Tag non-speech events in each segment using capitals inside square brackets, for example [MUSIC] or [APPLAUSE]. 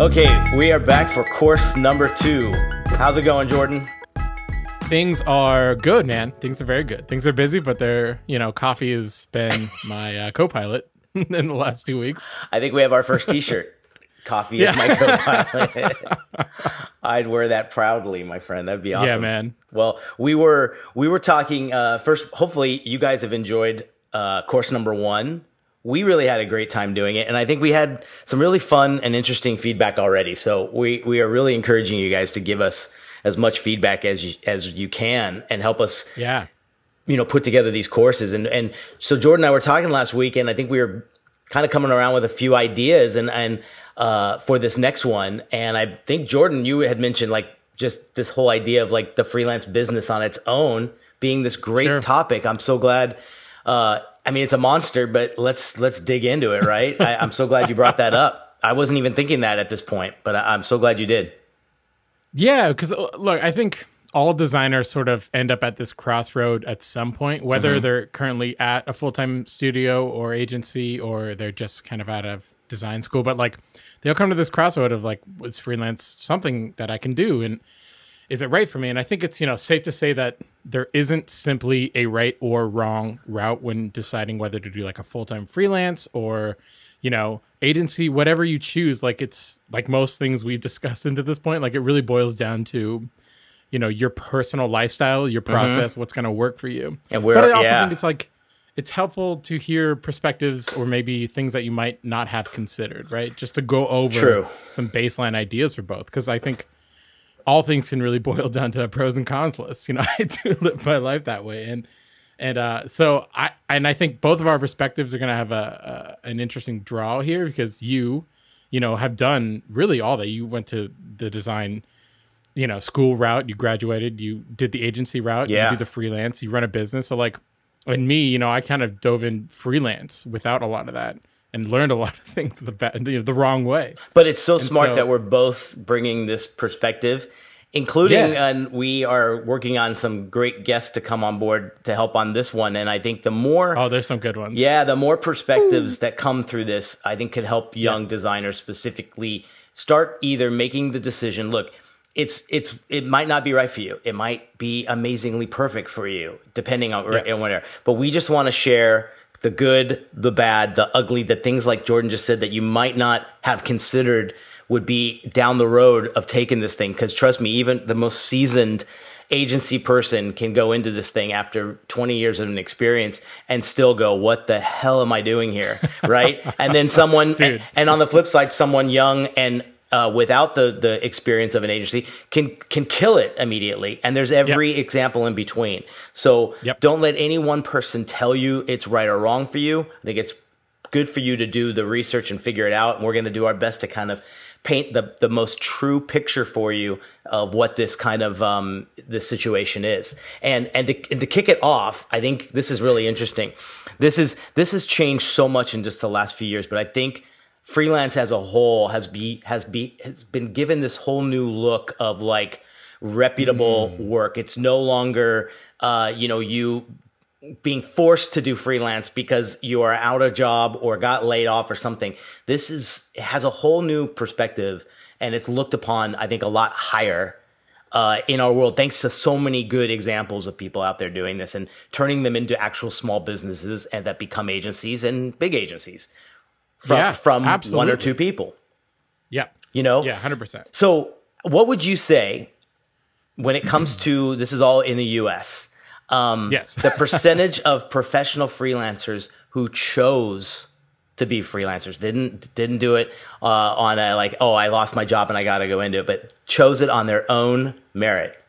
Okay, we are back for course number two. How's it going, Jordan? Things are good, man. Things are very good. Things are busy, but they're, you know, coffee has been [LAUGHS] my uh, co pilot [LAUGHS] in the last two weeks. I think we have our first t shirt. Coffee is my [LAUGHS] co pilot. I'd wear that proudly, my friend. That'd be awesome. Yeah, man. Well, we were we were talking uh, first. Hopefully, you guys have enjoyed uh, course number one. We really had a great time doing it, and I think we had some really fun and interesting feedback already. So we we are really encouraging you guys to give us as much feedback as you, as you can and help us. Yeah. You know, put together these courses, and and so Jordan and I were talking last week, and I think we were kind of coming around with a few ideas, and and uh, for this next one, and I think Jordan, you had mentioned like just this whole idea of like the freelance business on its own being this great sure. topic. I'm so glad. Uh, I mean, it's a monster, but let's let's dig into it, right? I, am so glad you brought that up. I wasn't even thinking that at this point, but I, I'm so glad you did. Yeah, because uh, look, I think all designers sort of end up at this crossroad at some point, whether mm-hmm. they're currently at a full time studio or agency or they're just kind of out of design school. But like, they'll come to this crossroad of like, is freelance something that I can do? And is it right for me? And I think it's, you know, safe to say that there isn't simply a right or wrong route when deciding whether to do like a full time freelance or, you know, agency, whatever you choose. Like it's like most things we've [LAUGHS] discussed into this point, like it really boils down to, you know, your personal lifestyle, your mm-hmm. process, mm-hmm. what's going to work for you. And where, but I also yeah. think it's like, it's helpful to hear perspectives or maybe things that you might not have considered, right? Just to go over True. some baseline ideas for both. Because I think all things can really boil down to a pros and cons list. You know, [LAUGHS] I do live my life that way, and and uh, so I and I think both of our perspectives are going to have a, a, an interesting draw here because you, you know, have done really all that. You went to the design, you know, school route. You graduated. You did the agency route. Yeah. You do the freelance. You run a business. So like, and me, you know, I kind of dove in freelance without a lot of that and learned a lot of [LAUGHS] things the the, the wrong way. But it's so and smart so, that we're both bringing this perspective, including yeah. and we are working on some great guests to come on board to help on this one. And I think the more oh, there's some good ones. Yeah, the more perspectives Ooh. that come through this, I think could help young yeah. designers specifically start either making the decision. Look it's it's it might not be right for you. It might be amazingly perfect for you, depending on yes. whatever. But we just want to share the good, the bad, the ugly, the things like Jordan just said that you might not have considered would be down the road of taking this thing. Because trust me, even the most seasoned agency person can go into this thing after 20 years of an experience and still go, what the hell am I doing here? [LAUGHS] Right. and then someone, and, and on the flip side, someone young and uh, without the the experience of an agency can can kill it immediately. And there's every yep. example in between. So yep. don't let any one person tell you it's right or wrong for you. I think it's good for you to do the research and figure it out. And we're going to do our best to kind of paint the the most true picture for you of what this kind of um, this situation is. And and to, and to kick it off i think this is really interesting. This is this has changed so much in just the last few years but i think freelance as a whole has be has be has been given this whole new look of like reputable mm. work. It's no longer uh, you know you being forced to do freelance because you are out of job or got laid off or something. This is has a whole new perspective and it's looked upon I think a lot higher uh, in our world, thanks to so many good examples of people out there doing this and turning them into actual small businesses and that become agencies and big agencies from, yeah, from one or two people. Yeah. You know? Yeah, 100%. So, what would you say when it comes to this is all in the US? Um, yes. the percentage of professional freelancers who chose to be freelancers didn't didn't do it uh, on a like oh I lost my job and I got to go into it, but chose it on their own merit.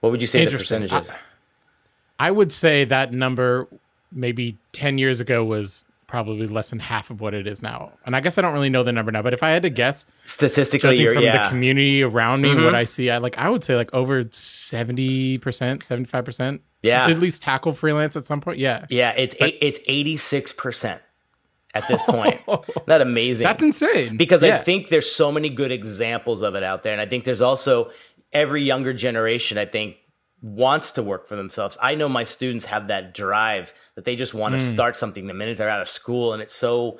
What would you say the percentage is? I, I would say that number maybe ten years ago was probably less than half of what it is now. And I guess I don't really know the number now, but if I had to guess, statistically, from yeah. the community around me, mm-hmm. what I see, I like I would say like over seventy percent, seventy five percent. Yeah, at least tackle freelance at some point. Yeah, yeah. It's but, it's eighty six percent at this [LAUGHS] point. That amazing. That's insane. Because yeah. I think there's so many good examples of it out there, and I think there's also every younger generation. I think wants to work for themselves. I know my students have that drive that they just want to mm. start something the minute they're out of school, and it's so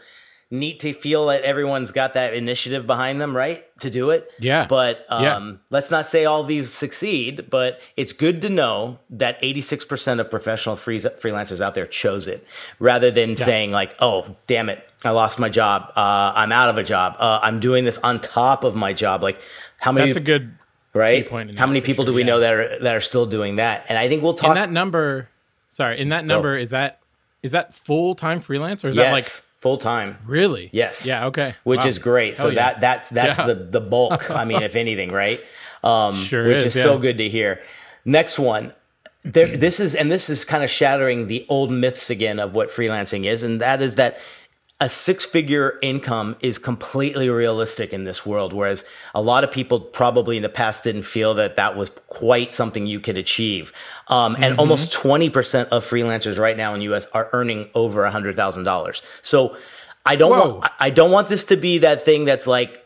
neat to feel that everyone's got that initiative behind them, right, to do it. Yeah. But um, Yeah. let's not say all these succeed. But it's good to know that 86% of professional free- freelancers out there chose it, rather than saying like, "Oh, damn it, I lost my job. Uh, I'm out of a job. Uh, I'm doing this on top of my job." Like, how many? That's a good right? key point in How many people sure, do we yeah. know that are that are still doing that? And I think we'll talk. in that number. Sorry, in that number is that is that full time freelance or is yes, that like full time. really? Yes. Yeah. Okay. which Wow. is great. So yeah. that that's that's Yeah. the the bulk. I mean, [LAUGHS] if anything, right? Um, Sure which is, is, so good to hear. Next one. There, this is and this is kind of shattering the old myths again of what freelancing is, and that is that a six-figure income is completely realistic in this world. Whereas a lot of people probably in the past didn't feel that that was quite something you could achieve. Um, Mm-hmm. and almost twenty percent of freelancers right now in the U.S. are earning over a hundred thousand dollars. So I don't Whoa. want I don't want this to be that thing that's like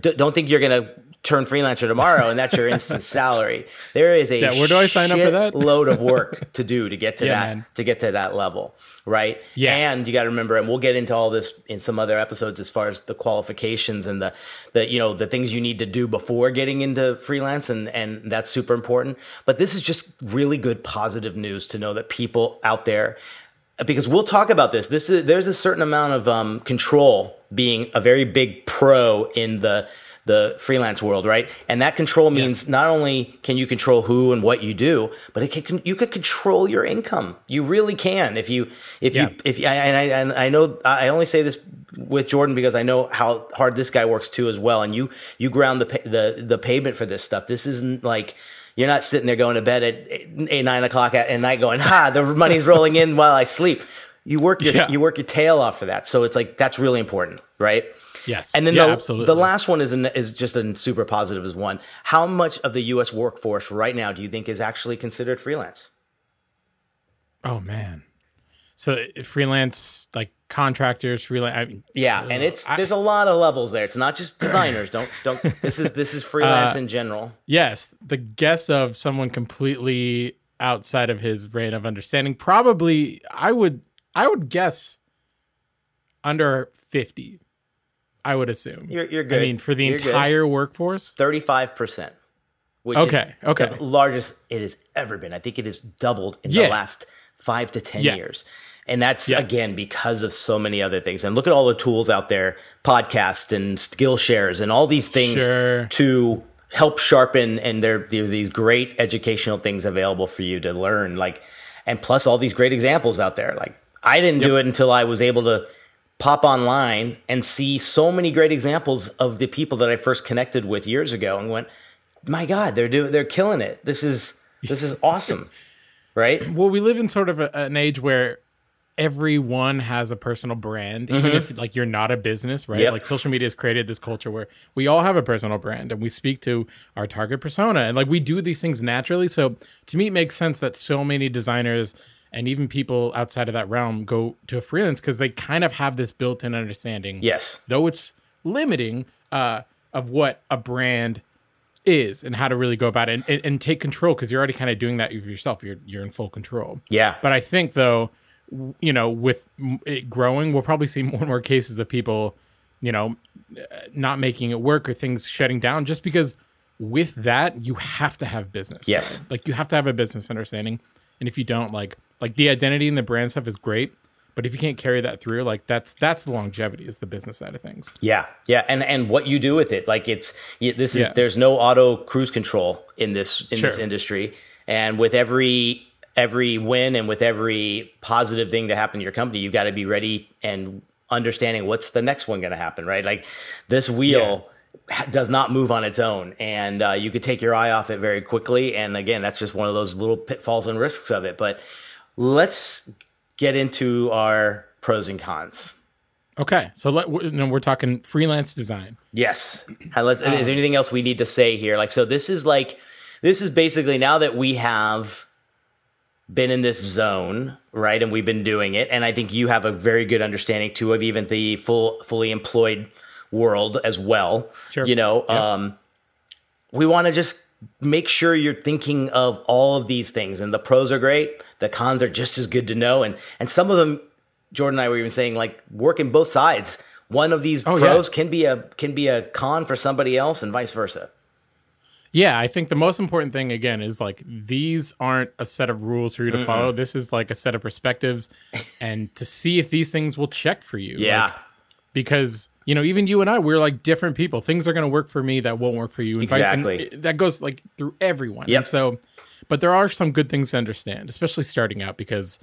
don't think you're gonna turn freelancer tomorrow and that's your [LAUGHS] instant salary. There is a Yeah, where do I sign up for that? load of work to do to get to [LAUGHS] Yeah, that man. to get to that level, right? Yeah. and you got to remember, and we'll get into all this in some other episodes as far as the qualifications and the the you know the things you need to do before getting into freelance, and and that's super important. But this is just really good positive news to know that people out there because we'll talk about this. This is there's a certain amount of um, control being a very big pro in the the freelance world, right? And that control means Yes. not only can you control who and what you do, but it can you could control your income. You really can if you if Yeah. you if you, and I and I know I only say this with Jordan because I know how hard this guy works too as well. And you you ground the the the pavement for this stuff. This isn't like. You're not sitting there going to bed at eight, nine o'clock at, at night going, "Ha, the money's rolling in while I sleep." You work your Yeah. you work your tail off for that, so it's like that's really important, right? Yes. And then yeah, the, absolutely. the last one is an, is just a super positive as one. How much of the U.S. workforce right now do you think is actually considered freelance? Oh man. So uh, freelance like contractors, freelance. I mean, Yeah, and it's there's a lot of levels there. It's not just designers. Don't don't. This is this is [LAUGHS] freelance Uh, in general. yes, the guess of someone completely outside of his brain of understanding. Probably, I would I would guess under fifty. I would assume. You're you're good. I mean, for the You're good. entire workforce. thirty five percent, which Okay, is okay. the largest it has ever been. I think it has doubled in Yeah. the last five to ten Yeah. years. And that's Yeah. again because of so many other things. And look at all the tools out there, podcast and Skillshares and all these things Sure. to help sharpen and there there's these great educational things available for you to learn. Like and plus all these great examples out there. Like I didn't do it until I was able to pop online and see so many great examples of the people that I first connected with years ago and went, my God, they're doing they're killing it. This is this is awesome. [LAUGHS] Right? Well, we live in sort of a, an age where everyone has a personal brand, even if like you're not a business, right? Mm-hmm. Yep. Like social media has created this culture where we all have a personal brand and we speak to our target persona and like we do these things naturally. So to me, it makes sense that so many designers and even people outside of that realm go to a freelance because they kind of have this built-in understanding. Yes. Though it's limiting uh, of what a brand is and how to really go about it and, and, take control because you're already kind of doing that yourself. You're you're in full control. Yeah. But I think though, you know, with it growing, we'll probably see [LAUGHS] more and more cases of people, you know, uh, not making it work or things shutting down just because with that you have to have business. Yes. side. Like you have to have a business understanding. And if you don't, like like the identity and the brand stuff is great, but if you can't carry that through, like that's that's the longevity is the business side of things. Yeah, yeah, and and what you do with it, like it's this is Yeah. there's no auto cruise control in this in this industry, and with every every win and with every positive thing to happen to your company, you've got to be ready and understanding what's the next one going to happen, right? Like this wheel. ha- Does not move on its own, and uh, you could take your eye off it very quickly. And again, that's just one of those little pitfalls and risks of it. But let's get into our pros and cons. Okay, so let we're talking freelance design. Yes. Let's, is there anything else we need to say here? Like, so this is like, this is basically now that we have been in this zone, right? And we've been doing it. And I think you have a very good understanding too of even the full, fully employed world as well. Sure. You know, um, we want to just make sure you're thinking of all of these things and the pros are great. The cons are just as good to know. And, and some of them, Jordan and I were even saying like work in both sides. One of these Oh, pros yeah. can be a can be a con for somebody else, and vice versa. Yeah, I think the most important thing again is like these aren't a set of rules for you to follow. This is like a set of perspectives and to see if these things will check for you. Yeah, Like, because you know, even you and I, we're like different people. Things are going to work for me that won't work for you. And vi- and Exactly. that goes like through everyone. Yep. And so, but there are some good things to understand, especially starting out, because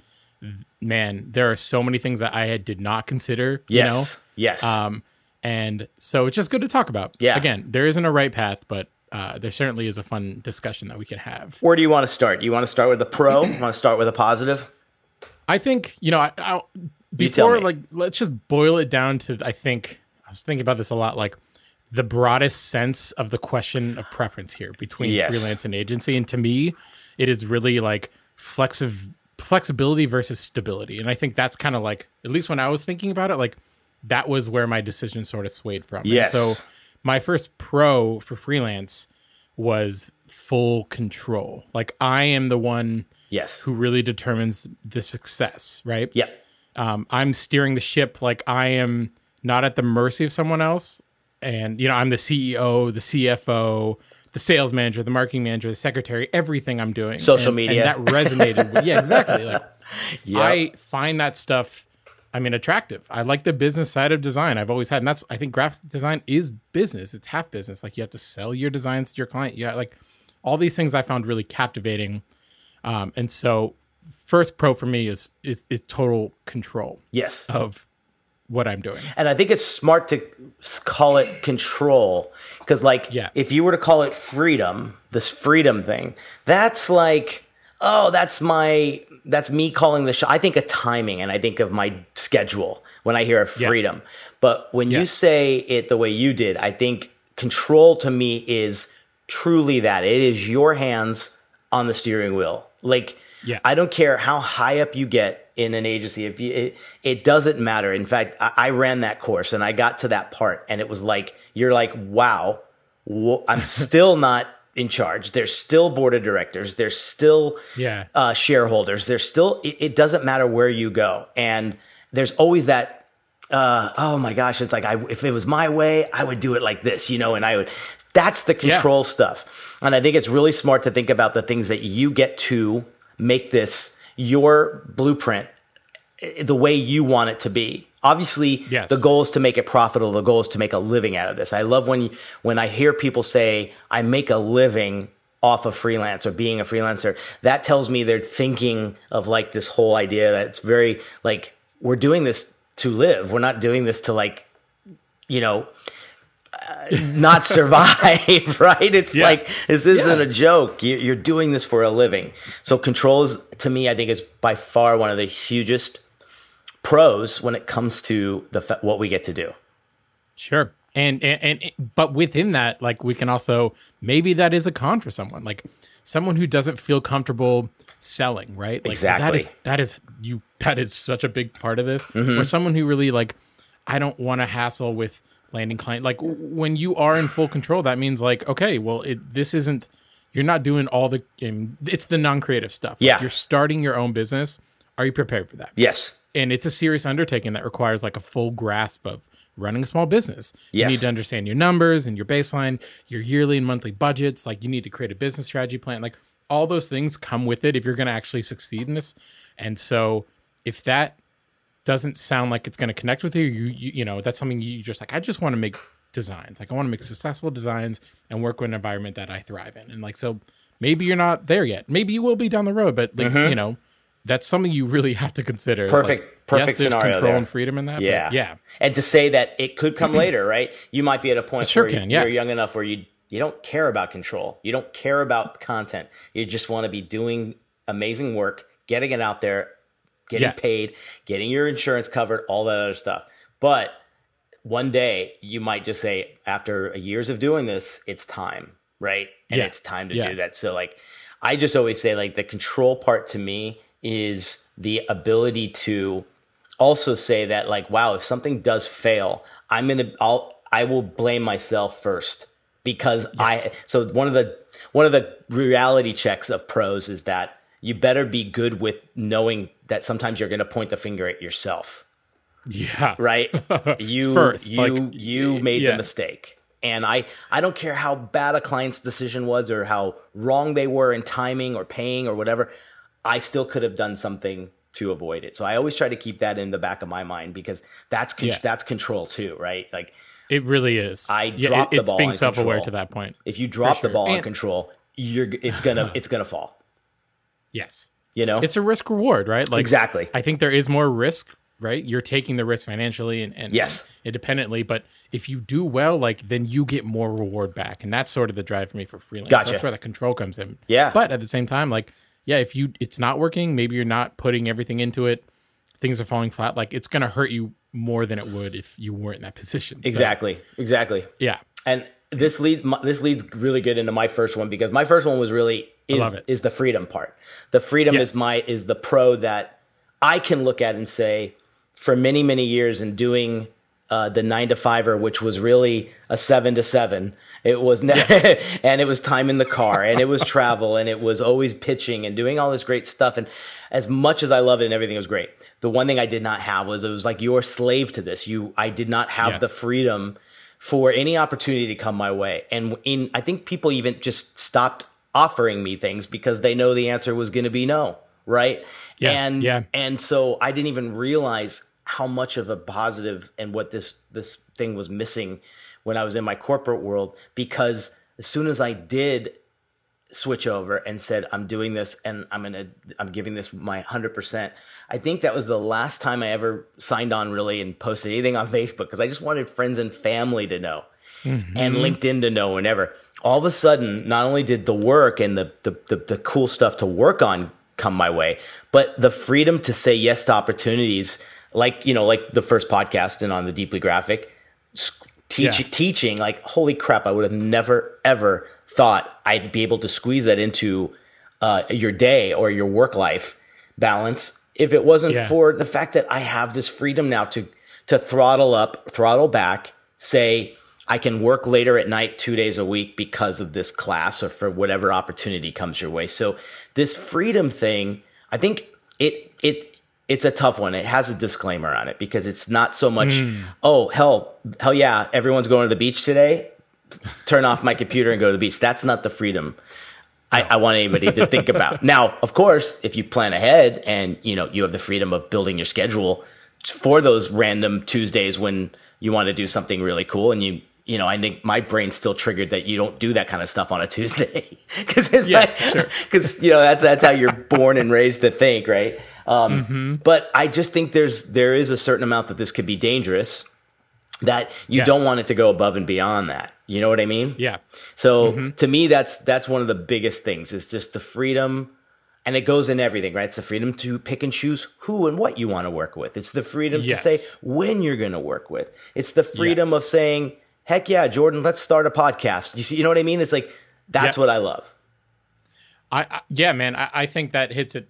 man, there are so many things that I had did not consider. yes, You know, yes. um, and so it's just good to talk about. Yeah. Again, there isn't a right path, but uh, there certainly is a fun discussion that we can have. Where do you want to start? You want to start with the pro? want to start with a positive? I think you know. I, I before me. like let's just boil it down to. I think I was thinking about this a lot. Like the broadest sense of the question of preference here between Yes. freelance and agency, and to me, it is really like flexiv- flexibility versus stability. And I think that's kind of like at least when I was thinking about it, like that was where my decision sort of swayed from. And Yes. so my first pro for freelance was full control. Like I am the one Yes. who really determines the success, right? Yeah. Um, I'm steering the ship like I am not at the mercy of someone else. And, you know, I'm the CEO, the CFO, the sales manager, the marketing manager, the secretary, everything I'm doing. Social And- media. And that resonated with, yeah, exactly. Like, [LAUGHS] Yep. I find that stuff, I mean, attractive. I like the business side of design. I've always had, and that's, I think graphic design is business. It's half business. Like, you have to sell your designs to your client. Yeah. Like, all these things I found really captivating. Um, and so, first pro for me is, is, is total control yes. of what I'm doing. And I think it's smart to call it control because, like, Yeah. if you were to call it freedom, this freedom thing, that's like, oh, that's my, that's me calling the shot. I think of timing and I think of my schedule when I hear of Yeah. freedom. But when Yeah. you say it the way you did, I think control to me is truly that it is your hands on the steering wheel. Like, Yeah. I don't care how high up you get in an agency. If you, it, it doesn't matter. In fact, I, I ran that course and I got to that part, and it was like you're like, wow, wh- I'm [LAUGHS] still not in charge. There's still board of directors. There's still Yeah. uh, shareholders. There's still. It, it doesn't matter where you go, and there's always that uh, oh my gosh, it's like I, if it was my way, I would do it like this, you know, and I would. That's the control stuff, and I think it's really smart to think about the things that you get to make this your blueprint eh, the way you want it to be. Obviously, Yes. the goal is to make it profitable. The goal is to make a living out of this. I love when when I hear people say, "I make a living." off of freelance or being a freelancer that tells me they're thinking of like this whole idea that it's very like we're doing this to live. We're not doing this to like you know uh, not survive [LAUGHS] right? It's Yeah. like this isn't a joke. You- you're doing this for a living. So control is to me i think is by far one of the hugest pros when it comes to the what we get to do. Sure. And, and and but within that, like we can also maybe that is a con for someone, like someone who doesn't feel comfortable selling, right? Like Exactly. That is, that is you. That is such a big part of this. Mm-hmm. Or someone who really like, I don't want to hassle with landing client. Like when you are in full control, that means like, okay, well, it this isn't. You're not doing all the. It's the non-creative stuff. Like, Yeah. you're starting your own business. Are you prepared for that? yes and it's a serious undertaking that requires like a full grasp of running a small business. You need to understand your numbers and your baseline, your yearly and monthly budgets. Like you need to create a business strategy plan. Like all those things come with it if you're going to actually succeed in this. And so if that doesn't sound like it's going to connect with you, you, you, you know, that's something you just like, I just want to make designs. Like I want to make successful designs and work with an environment that I thrive in. And like, so maybe you're not there yet. Maybe you will be down the road, but like, you know, that's something you really have to consider. Mm-hmm. Perfect- Like, perfect yes, there's scenario control there. and freedom in that. but Yeah. yeah. And to say that it could come [CLEARS THROAT] later, right? You might be at a point sure where can, yeah. you're young enough where you you don't care about control. You don't care about content. You just want to be doing amazing work, getting it out there, getting Yeah. paid, getting your insurance covered, all that other stuff. But one day you might just say, after years of doing this, it's time, right? And Yeah. it's time to Yeah. do that. So like I just always say like the control part to me is the ability to also say that like wow if something does fail i'm gonna i'll i will blame myself first because i so one of the one of the reality checks of pros is that you better be good with knowing that sometimes you're gonna point the finger at yourself Yeah. right? [LAUGHS] You First, you like, you made yeah. the mistake. And I I don't care how bad a client's decision was or how wrong they were in timing or paying or whatever. I still could have done something to avoid it. So I always try to keep that in the back of my mind because that's con- Yeah. that's control too, right? Like It really is. I yeah, dropped it- the it's ball being self-aware to that point. if you drop the sure. ball on And- control, you're it's gonna [LAUGHS] it's gonna fall. Yes. You know? It's a risk reward, right? Like exactly. I think there is more risk, right? You're taking the risk financially and, and Yes. independently, but if you do well, like then you get more reward back, and that's sort of the drive for me for freelance. Gotcha. That's where the control comes in. Yeah. But at the same time, like yeah, if you it's not working, maybe you're not putting everything into it, things are falling flat. Like it's gonna hurt you more than it would if you weren't in that position. So, exactly. Exactly. yeah. and this leads this leads really good into my first one because my first one was really is is the freedom part. The freedom Yes. is my is the pro that I can look at and say for many many years in doing uh, the nine to fiver, which was really a seven to seven. It was ne- [LAUGHS] and it was time in the car and it was travel and it was always pitching and doing all this great stuff. And as much as I loved it and everything was great, the one thing I did not have was it was like you're a slave to this. You I did not have Yes. the freedom for any opportunity to come my way. And in I think people even just stopped offering me things because they know the answer was going to be no, right? Yeah, And yeah. and so I didn't even realize how much of a positive and what this this thing was missing when I was in my corporate world because as soon as I did switch over and said I'm doing this and I'm going to I'm giving this my 100%. I think that was the last time I ever signed on really and posted anything on Facebook because I just wanted friends and family to know and mm-hmm. LinkedIn to know whenever. All of a sudden, not only did the work and the, the the the cool stuff to work on come my way, but the freedom to say yes to opportunities like, you know, like the first podcast and on the deeply graphic teach, Yeah. teaching like holy crap i would have never ever thought i'd be able to squeeze that into uh, your day or your work life balance if it wasn't Yeah. for the fact that i have this freedom now to to throttle up throttle back say i can work later at night two days a week because of this class or for whatever opportunity comes your way so this freedom thing i think it it it's a tough one. It has a disclaimer on it because it's not so much, hmm. oh hell, hell yeah, everyone's going to the beach today. Turn off my computer and go to the beach. That's not the freedom I, I want anybody to think [LAUGHS] about. Now, of course, if you plan ahead and you know you have the freedom of building your schedule for those random Tuesdays when you want to do something really cool and you you know, I think my brain's still triggered that you don't do that kind of stuff on a Tuesday [LAUGHS] because it's Yeah, like, sure. [LAUGHS] because you know that's that's how you're born and raised to think, right? Um, Mm-hmm. But I just think there's there is a certain amount that this could be dangerous. That you Yes. don't want it to go above and beyond that. You know what I mean? Yeah. So Mm-hmm. to me, that's that's one of the biggest things. Is just the freedom, and it goes in everything, right? It's the freedom to pick and choose who and what you want to work with. It's the freedom Yes. to say when you're going to work with. It's the freedom Yes. of saying, "Heck yeah, Jordan, let's start a podcast." You see, you know what I mean? It's like that's Yeah. what I love. I, I yeah, man, I, I think that hits it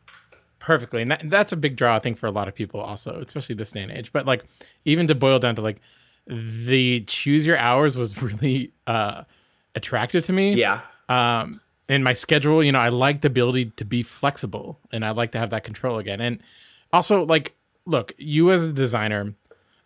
perfectly, and that, that's a big draw, I think, for a lot of people, also, especially this day and age. But like, even to boil down to like the choose your hours was [LAUGHS] really uh, attractive to me. Yeah, Um, in my schedule, you know, I like the ability to be flexible, and I like to have that control again. And also, like, look, you as a designer.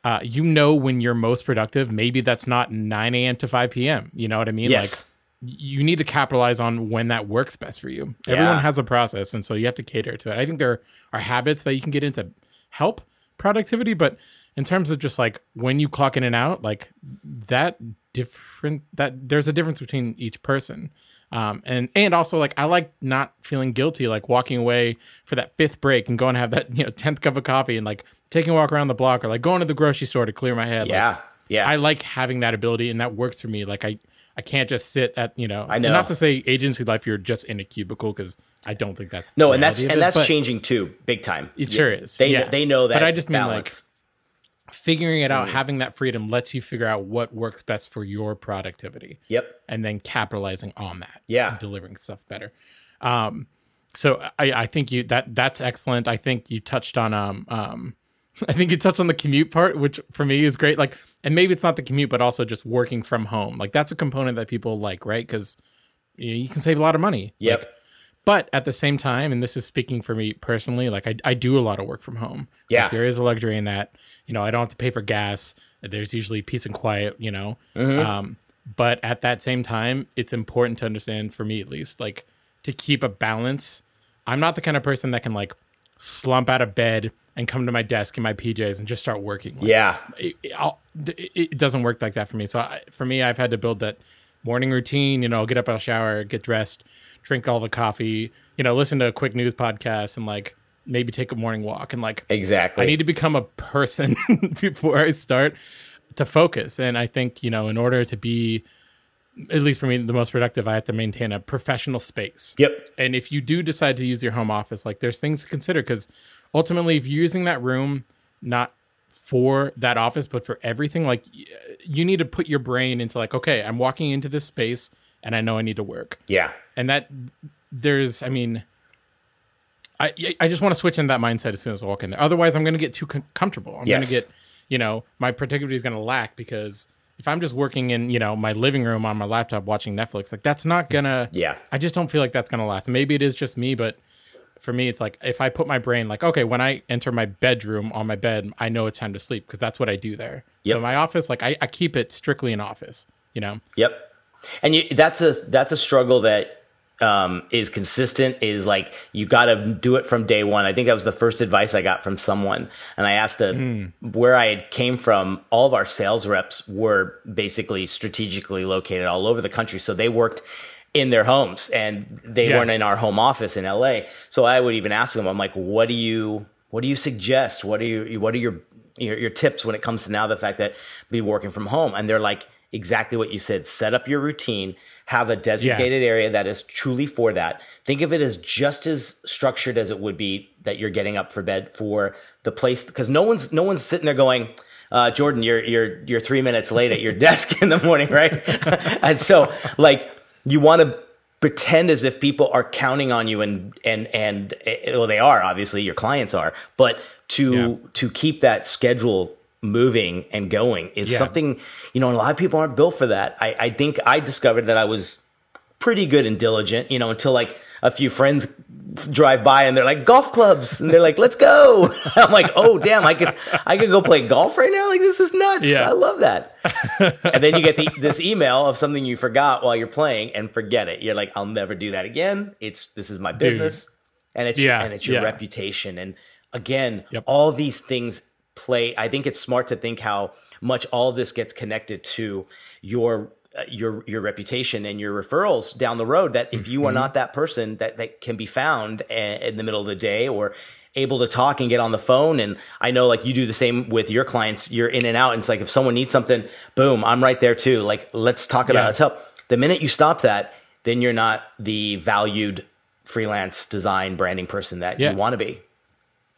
Uh, you know when you're most productive. Maybe that's not 9 a.m. to 5 p.m. You know what I mean? Like, yes, you need to capitalize on when that works best for you. Yeah. Everyone has a process, and so you have to cater to it. I think there are habits that you can get into help productivity, but in terms of just like when you clock in and out, like that different that there's a difference between each person. Um, and and also like I like not feeling guilty, like walking away for that fifth break and going to have that [LAUGHS] you know tenth cup of coffee and like taking a walk around the block or like going to the grocery store to clear my head. Like, yeah, yeah. I like having that ability, and that works for me. Like I, I can't just sit at you know. I know. Not to say agency life, you're just in a cubicle because I don't think that's no, the and that's and it, that's changing too, big time. It Yeah. sure is. They yeah. they know that. But I just mean balance. like figuring it out, having that freedom lets you figure out what works best for your productivity, yep. and then capitalizing on that. Yeah. and delivering stuff better. Um, so I, I think you that that's excellent. I think you touched on um um. [LAUGHS] I think you touched on the commute part, which for me is great. Like, and maybe it's not the commute, but also just working from home. Like, that's a component that people like, right? Because you, know, you can save a lot of money. Yep. Like, but at the same time, and this is speaking for me personally, like I, I do a lot of work from home. Yeah. Like, there is a luxury in that. You know, I don't have to pay for gas. There's usually peace and quiet, you know. Mm-hmm. Um, but at that same time, it's important to understand, for me at least, like to keep a balance. I'm not the kind of person that can like slump out of bed and come to my desk in my PJs and just start working. Like, Yeah. it, it, it doesn't work like that for me. So I, for me, I've had to build that morning routine. You know, get up out of shower, get dressed, drink all the coffee. You know, listen to a quick news podcast, and like maybe take a morning walk. And like, Exactly. I need to become a person [LAUGHS] before I start to focus. And I think you know, in order to be at least for me the most productive, I have to maintain a professional space. Yep. And if you do decide to use your home office, like there's things to consider because ultimately, if you're using that room not for that office, but for everything, like you need to put your brain into like, okay, I'm walking into this space and I know I need to work. Yeah. And that there's, I mean, I I just want to switch into that mindset as soon as I walk in there. Otherwise, I'm going to get too com- comfortable. I'm going to get, you know, my productivity is going to lack because if I'm just working in, you know, my living room on my laptop watching Netflix, like that's not gonna. Yeah. I just don't feel like that's gonna last. Maybe it is just me, but for me, it's like if I put my brain like, okay, when I enter my bedroom on my bed, I know it's time to sleep because that's what I do there. Yep. So my office, like I, I keep it strictly an office. You know. Yep. And you, that's a that's a struggle that um, is consistent. Is like you got to do it from day one. I think that was the first advice I got from someone, and I asked a, where I had came from. All of our sales reps were basically strategically located all over the country, so they worked in their homes and they Yeah. weren't in our home office in LA. So I would even ask them, I'm like, what do you what do you suggest? What are you what are your your, your tips when it comes to now the fact that be working from home? And they're like exactly what you said. Set up your routine, have a designated area that is truly for that. Think of it as just as structured as it would be that you're getting up for bed for the place because no one's no one's sitting there going, uh, Jordan, you're you're you're three minutes late at your [LAUGHS] desk in the morning, right? [LAUGHS] and so like you want to pretend as if people are counting on you and and and eh, well they are obviously your clients are but to Yeah. to keep that schedule moving and going is Yeah. something you know and a lot of people aren't built for that. I i think i discovered that i was pretty good and diligent you know until like a few friends drive by and they're like golf clubs. And they're like let's go. [LAUGHS] I'm like oh damn i could i could go play golf right now? Like this is nuts. Yeah. i love that. And then you get the, this email of something you forgot while you're playing and forget it. You're like i'll never do that again. It's this is my business. And it's Yeah, and it's your yeah. reputation. And again Yep. all these things play i think it's smart to think how much all of this gets connected to your uh, your your reputation and your referrals down the road that if you are not that person that that can be found a- in the middle of the day or able to talk and get on the phone. And i know like you do the same with your clients. You're in and out. And it's like if someone needs something boom i'm right there too. Like let's talk about Yeah. it. Let's help the minute you stop that then you're not the valued freelance design branding person that Yeah. you want to be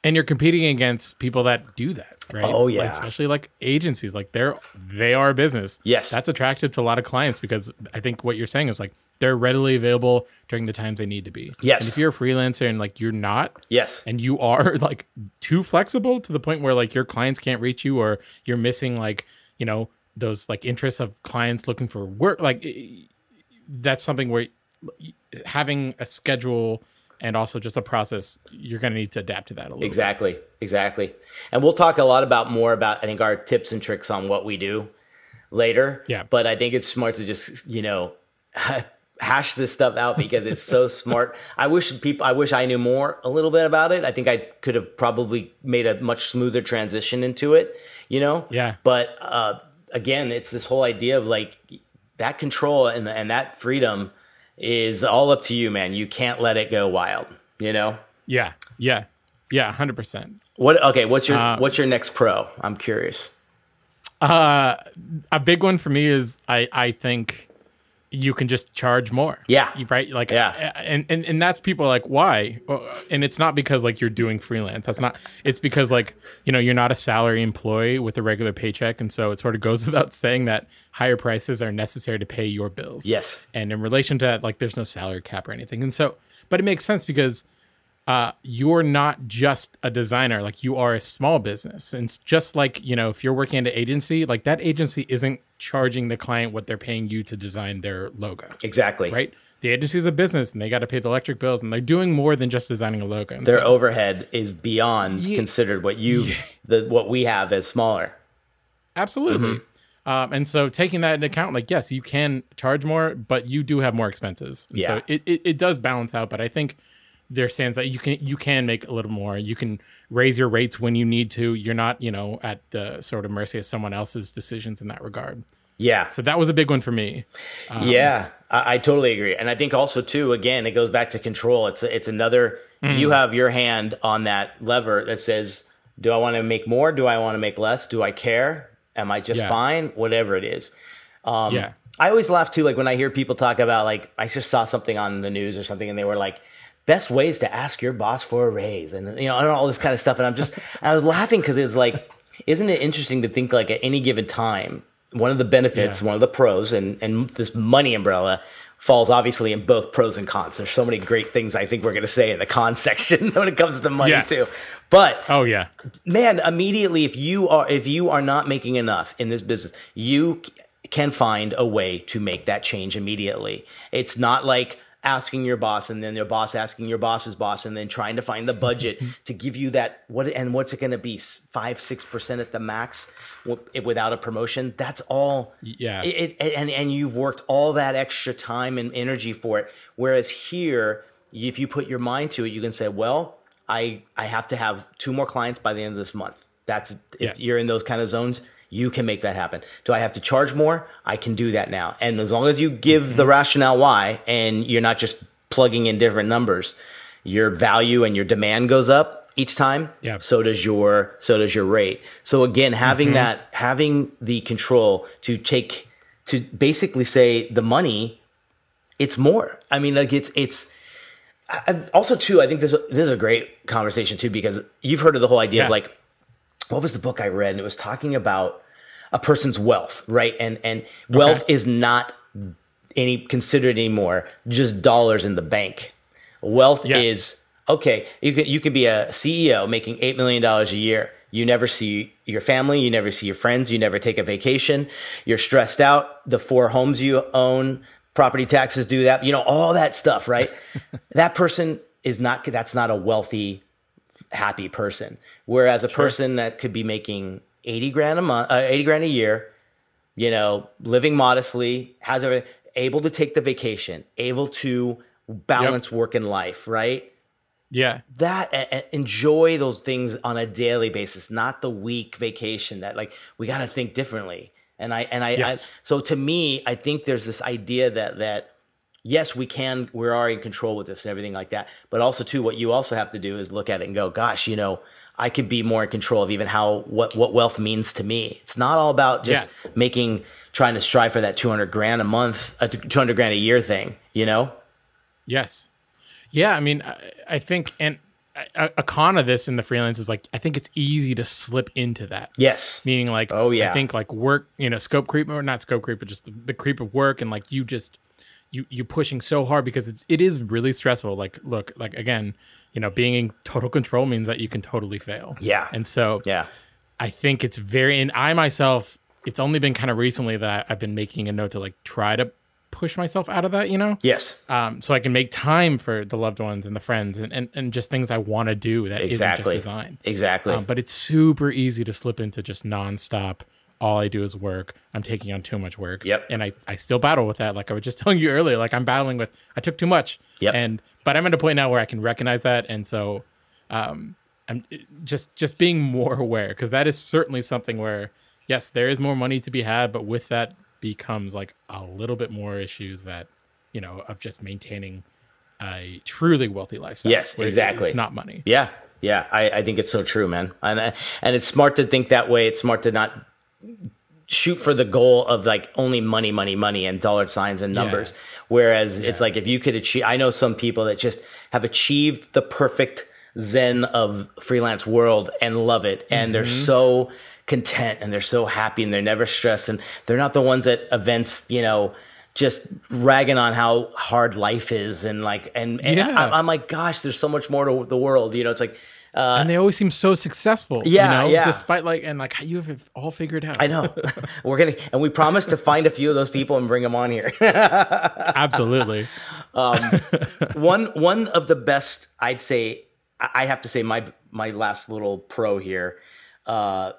and you're competing against people that do that right Oh, Like, yeah. especially like agencies like they're they are a business Yes. that's attractive to a lot of clients because i think what you're saying is like they're readily available during the times they need to be Yes. and if you're a freelancer and like you're not yes and you are [LAUGHS] like too flexible to the point where like your clients can't reach you or you're missing like you know those like interests of clients looking for work like that's something where having a schedule and also just a process you're going to need to adapt to that a little Exactly, exactly. And we'll talk a lot about more about I think our tips and tricks on what we do later. Yeah. But I think it's smart to just you know [LAUGHS] hash this stuff out because it's so [LAUGHS] smart. I wish people I wish I knew more a little bit about it. I think I could have probably made a much smoother transition into it, you know? Yeah. But uh again, it's this whole idea of like that control and and that freedom is all up to you, man. You can't let it go wild, you know? Yeah, yeah, yeah, hundred percent. What okay, what's your Uh, what's your next pro? I'm curious. Uh, a big one for me is I I think you can just charge more. Yeah. Right. Like Yeah. and and and that's people like why, and it's not because like you're doing freelance. That's not. It's because like you know you're not a salary employee with a regular paycheck, and so it sort of goes [LAUGHS] without saying that higher prices are necessary to pay your bills. Yes. And in relation to that, like there's no salary cap or anything. And so, but it makes sense because uh, you're not just a designer, like you are a small business. And it's just like, you know, if you're working at an agency, like that agency isn't charging the client what they're paying you to design their logo, Exactly. right? the agency is a business and they got to pay the electric bills and they're doing more than just designing a logo. And Their so- overhead is beyond Yeah. considered what you [LAUGHS] the what we have as smaller. Absolutely. Mm-hmm. Um, and so taking that into account, like, yes, you can charge more, but you do have more expenses. And Yeah. So it, it, it does balance out, but I think there stands that you can you can make a little more. You can raise your rates when you need to. You're not, you know, at the sort of mercy of someone else's decisions in that regard. Yeah. So that was a big one for me. yeah, I, I totally agree, and I think also too. Again, it goes back to control. It's it's another. Mm. You have your hand on that lever that says, "Do I want to make more? Do I want to make less? Do I care? Am I just Yeah. fine? Whatever it is." Um, yeah. I always laugh too, like when I hear people talk about like I just saw something on the news or something, and they were like, "Best ways to ask your boss for a raise," and you know, and all this kind of stuff. And I'm just, I was laughing because it's like, isn't it interesting to think like at any given time, one of the benefits, Yeah. one of the pros, and and this money umbrella falls obviously in both pros and cons. There's so many great things I think we're going to say in the con [LAUGHS] section [LAUGHS] when it comes to money Yeah. too. But Oh yeah. man immediately if you are if you are not making enough in this business you can find a way to make that change immediately it's not like asking your boss and then your boss asking your boss's boss and then trying to find the budget mm-hmm. to give you that what and what's it going to be five six percent at the max w- without a promotion that's all Yeah. it, it, and and you've worked all that extra time and energy for it. Whereas here, if you put your mind to it, you can say, "Well, I I have to have two more clients by the end of this month." That's if Yes. you're in those kind of zones, you can make that happen. Do I have to charge more? I can do that now. And as long as you give the rationale why, and you're not just plugging in different numbers, your value and your demand goes up each time. Yeah. So does your so does your rate. So again, having Mm-hmm. that having the control to take to basically say the money, it's more. I mean, like it's it's. I- Also, too, I think this this is a great conversation too because you've heard of the whole idea of like, what was the book I read? And it was talking about a person's wealth, right? And and wealth is not any considered anymore just dollars in the bank. Wealth Yeah. is okay. You can you can be a CEO making eight million dollars a year. You never see your family. You never see your friends. You never take a vacation. You're stressed out. The four homes you own, property taxes do that. You know all that stuff, right? [LAUGHS] that person is not. That's not a wealthy, happy person. Whereas a person that could be making eighty grand a month, uh, eighty grand a year, you know, living modestly, has everything, able to take the vacation, able to balance work and life, right? Yeah. That a- enjoy those things on a daily basis, not the week vacation. That like we got to think differently. And I and I, Yes. I so to me, I think there's this idea that that yes, we can, we are in control with this and everything like that. But also too, what you also have to do is look at it and go, gosh, you know, I could be more in control of even how what what wealth means to me. It's not all about just Yeah. making trying to strive for that 200 grand a month, a 200 grand a year thing, you know? Yes. Yeah, I mean, I, I think, and a, a con of this in the freelance is like, I think it's easy to slip into that. Yes. Meaning, like, Oh, yeah. I think like work, you know, scope creep or not scope creep, but just the, the creep of work, and like you just you you pushing so hard because it's it is really stressful. Like, look, like again, you know, being in total control means that you can totally fail. Yeah. and so Yeah. I think it's very, and I myself, it's only been kind of recently that I've been making a note to like try to push myself out of that, you know? Yes. um, so I can make time for the loved ones and the friends and, and, and just things I want to do that Exactly. not just design. Exactly. Um, but it's super easy to slip into just nonstop. All I do is work. I'm taking on too much work. Yep. And I, I still battle with that. Like I was just [LAUGHS] telling you earlier, like I'm battling with I took too much. Yep. And but I'm at a point now where I can recognize that, and so um, I'm just just being more aware because that is certainly something where yes, there is more money to be had, but with that becomes like a little bit more issues that you know of just maintaining a truly wealthy lifestyle. Yes, exactly. It's not money. Yeah, yeah, I, I think it's so true, man, and I- and it's smart to think that way. It's smart to not shoot for the goal of like only money, money, money, and dollar signs and numbers. Whereas it's like if you could achieve, I know some people that just have achieved the perfect zen of freelance world and love it, and they're mm-hmm. so content and they're so happy and they're never stressed and they're not the ones at events, you know. Just ragging on how hard life is, and like, and, and Yeah. I, I'm like, gosh, there's so much more to the world. You know, it's like and they always seem so successful. Yeah, you know, yeah. Despite like and like you have it all figured out. I know. [LAUGHS] We're gonna and we promise to find a few of those people and bring them on here. [LAUGHS] Absolutely. [LAUGHS] one one of the best, I'd say, I have to say my my last little pro here uh,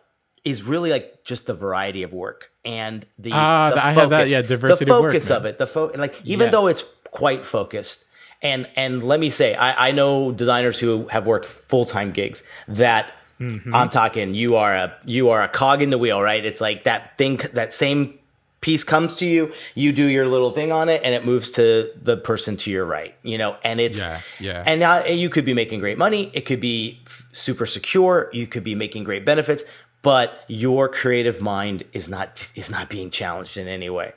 is really like just the variety of work and the, Ah, the I have that, yeah, diversity the of work, focus of it. The fo- like even though it's quite focused. And and let me say, I, I know designers who have worked full time gigs that Mm-hmm. I'm talking. You are a you are a cog in the wheel, right? It's like that thing that same piece comes to you, you do your little thing on it, and it moves to the person to your right. You know, and it's Yeah, yeah. And now you could be making great money. It could be f- super secure. You could be making great benefits, but your creative mind is not is not being challenged in any way.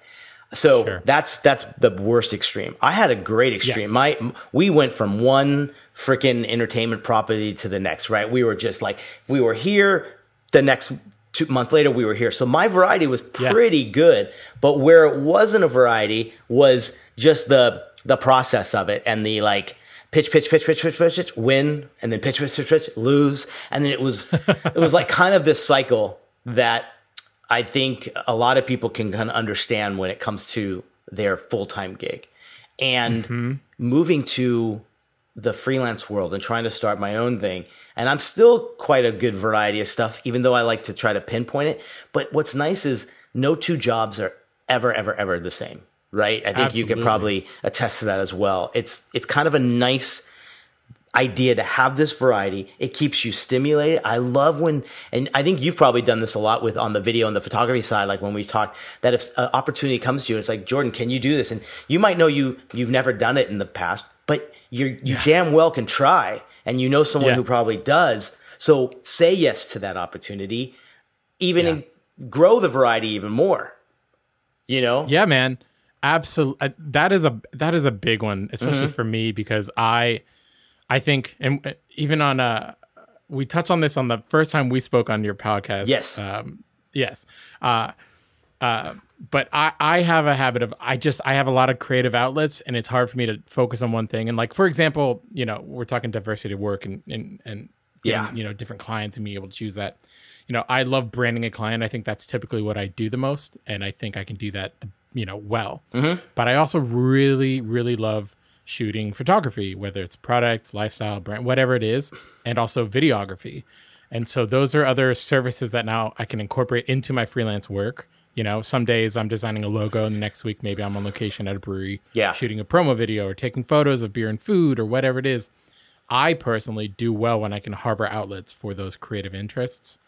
So Sure. that's that's the worst extreme. I had a great extreme. Yes. My we went from one freaking entertainment property to the next. Right? We were just like we were here. The next two month later, we were here. So my variety was Yeah. pretty good. But where it wasn't a variety was just the the process of it and the like pitch, pitch, pitch, pitch, pitch, pitch, pitch, win, and then pitch, pitch, pitch, pitch, lose, and then it was it was like kind of this cycle that I think a lot of people can kind of understand when it comes to their full time gig. And mm-hmm. moving to the freelance world and trying to start my own thing. And I'm still quite a good variety of stuff, even though I like to try to pinpoint it. But what's nice is no two jobs are ever, ever, ever the same, right? I think you could probably attest to that as well. It's it's kind of a nice idea to have this variety. It keeps you stimulated. I love when, and I think you've probably done this a lot with on the video and the photography side, like when we talked that if an opportunity comes to you, it's like, Jordan, can you do this? And you might know you, you've never done it in the past, but you're, you damn well can try. And you know someone Yeah. who probably does. So say yes to that opportunity, even in, grow the variety even more, you know? Yeah, man. Absolutely. That is a that is a big one, especially Mm-hmm. for me because I I think and uh, even on uh we touched on this on the first time we spoke on your podcast. Yes. Um yes. Uh uh but I, I have a habit of I just I have a lot of creative outlets and it's hard for me to focus on one thing. And like for example, you know, we're talking diversity of work and and, and getting, Yeah. you know, different clients and being able to choose that. You know, I love branding a client. I think that's typically what I do the most. And I think I can do that, you know, well. But I also really, really love shooting photography, whether it's products, lifestyle, brand, whatever it is, and also videography. And so those are other services that now I can incorporate into my freelance work. You know, some days I'm designing a logo, and the next week maybe I'm on location at a brewery, Yeah. shooting a promo video or taking photos of beer and food or whatever it is. I personally do well when I can harbor outlets for those creative interests.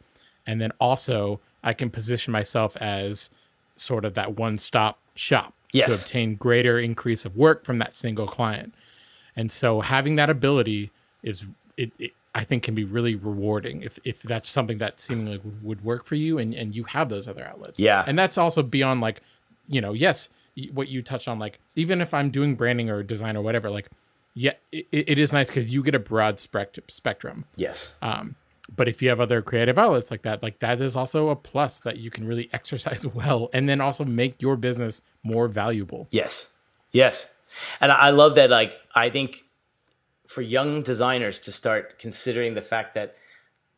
And then also I can position myself as sort of that one stop shop Yes. to obtain greater increase of work from that single client. And so having that ability is it, it I think can be really rewarding if, if that's something that seemingly would- would work for you and, and you have those other outlets. Yeah. And that's also beyond like, you know, yes, what you touched on, like even if I'm doing branding or design or whatever, like, yeah, it, it is nice because you get a broad spectrum. Yes. Um, But if you have other creative outlets like that, like that is also a plus that you can really [LAUGHS] exercise well and then also make your business more valuable. Yes. Yes. And I love that like I think for young designers to start considering the fact that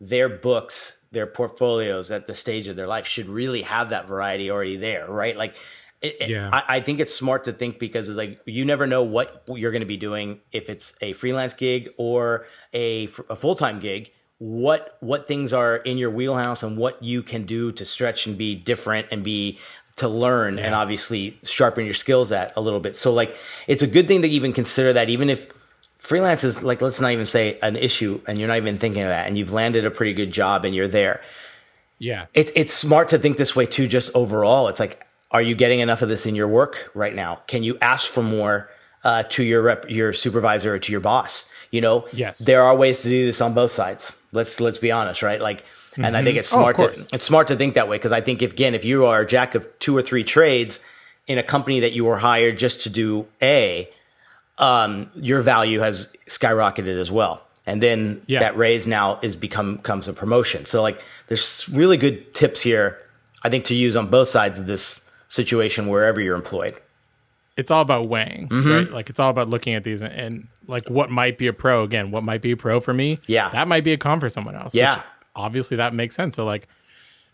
their books, their portfolios at the stage of their life should really have that variety already there, right? Like it, Yeah. I, I think it's smart to think because it's like you never know what you're going to be doing if it's a freelance gig or a, a full-time gig what what things are in your wheelhouse and what you can do to stretch and be different and be to learn and obviously sharpen your skills at a little bit. So like it's a good thing to even consider that even if freelance is like let's not even say an issue and you're not even thinking of that and you've landed a pretty good job and you're there. Yeah. It's it's smart to think this way too just overall. It's like are you getting enough of this in your work right now? Can you ask for more uh, to your rep, your supervisor or to your boss? You know, Yes. there are ways to do this on both sides. Let's let's be honest, right? Like, and I think it's Oh, smart to it's smart to think that way because I think if again, if you are a jack of two or three trades in a company that you were hired just to do A, um, your value has skyrocketed as well. And then Yeah. that raise now is become becomes a promotion. So like there's really good tips here, I think, to use on both sides of this situation wherever you're employed. it's all about weighing, Mm-hmm. right? Like it's all about looking at these and, and like what might be a pro again, what might be a pro for me. Yeah. That might be a con for someone else. Yeah. obviously that makes sense. So like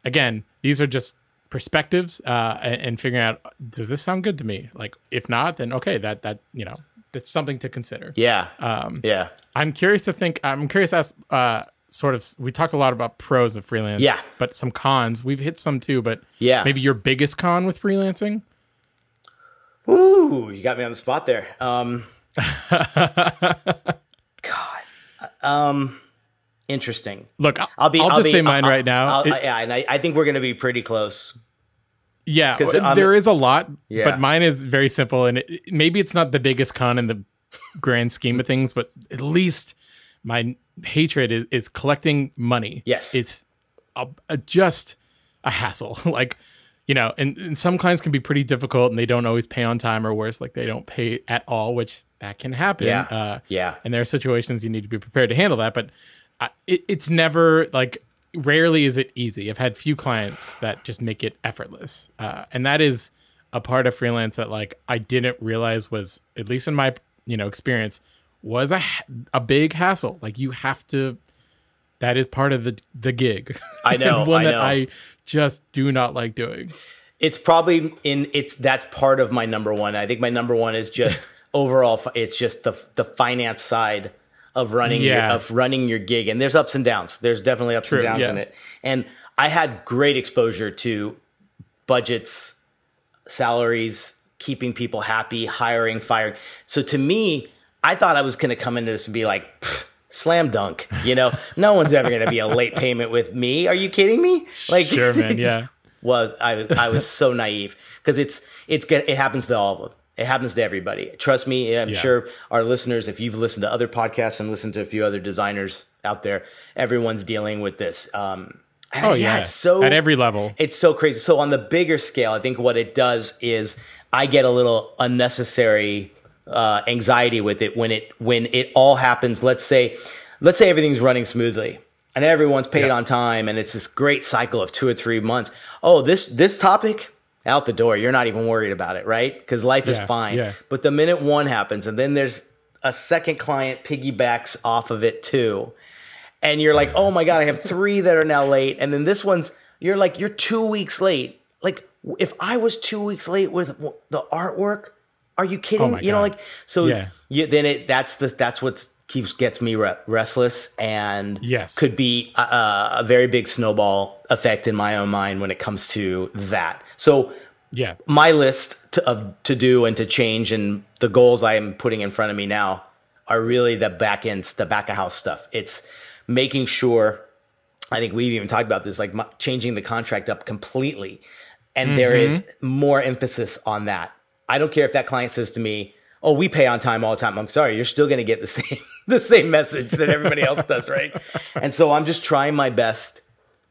again, these are just perspectives uh and, and figuring out does this sound good to me? Like if not, then okay, that that you know, that's something to consider. Yeah. Um, yeah. I'm curious to think. I'm curious as uh, sort of. We talked a lot about pros of freelance. Yeah. But some cons. We've hit some too. But Yeah. maybe your biggest con with freelancing. Ooh, you got me on the spot there. Um, God. Um, interesting. Look, I'll, I'll be. I'll, just be- say mine I'll- right now. I'll- It- yeah, and I, I think we're going to be pretty close. Yeah, I'm- there is a lot, Yeah. but mine is very simple, and it, maybe it's not the biggest con in the grand scheme of things, but at least my hatred is, is collecting money. Yes. it's a, a, just a hassle. [LAUGHS] like, you know, and, and some clients can be pretty difficult, and they don't always pay on time, or worse, like they don't pay at all, which that can happen. Yeah. Uh, Yeah. and there are situations you need to be prepared to handle that but I, it, it's never like rarely is it easy i've had few clients that just make it effortless uh, and that is a part of freelance that like i didn't realize was at least in my you know experience was a, a big hassle like you have to that is part of the the gig I know, [LAUGHS] one I that know. i just do not like doing It's probably in. It's that's part of my number one. I think my number one is just [LAUGHS] overall. It's just the the finance side of running your, of running your gig, and there's ups and downs. There's definitely ups True, and downs yeah. in it. And I had great exposure to budgets, salaries, keeping people happy, hiring, firing. So to me, I thought I was going to come into this and be like, slam dunk. You know, [LAUGHS] no one's ever going to be a late payment with me. Are you kidding me? [LAUGHS] Like, Sure, man, [LAUGHS] yeah. was I was I was so naive because it's it's it happens to all of them. It happens to everybody. Trust me. I'm Yeah. sure our listeners, if you've listened to other podcasts and listened to a few other designers out there, everyone's dealing with this. Um, oh yeah, yeah, it's so at every level it's so crazy. So on the bigger scale, I think what it does is I get a little unnecessary uh, anxiety with it when it when it all happens. Let's say, let's say everything's running smoothly and everyone's paid Yeah. on time, and it's this great cycle of two or three months. Oh, this this topic out the door. You're not even worried about it, right? Because life is Yeah, fine. yeah. But the minute one happens, and then there's a second client piggybacks off of it too and you're like, oh my god, I have three that are now late, and then this one's you're like you're two weeks late. Like if I was two weeks late with the artwork, are you kidding? Oh you know, like so. Yeah. You, then it that's the that's what keeps gets me re- restless and Yes. could be a, a very big snowball effect in my own mind when it comes to that. So yeah my list to, of to do and to change and the goals I am putting in front of me now are really the back end, the back of house stuff. It's making sure. I think we've even talked about this, like mo- changing the contract up completely, and there mm-hmm. is more emphasis on that. I don't care if that client says to me, "Oh, we pay on time all the time." I'm sorry, you're still going to get the [LAUGHS] same [LAUGHS] the same message that everybody else does, right? [LAUGHS] And so I'm just trying my best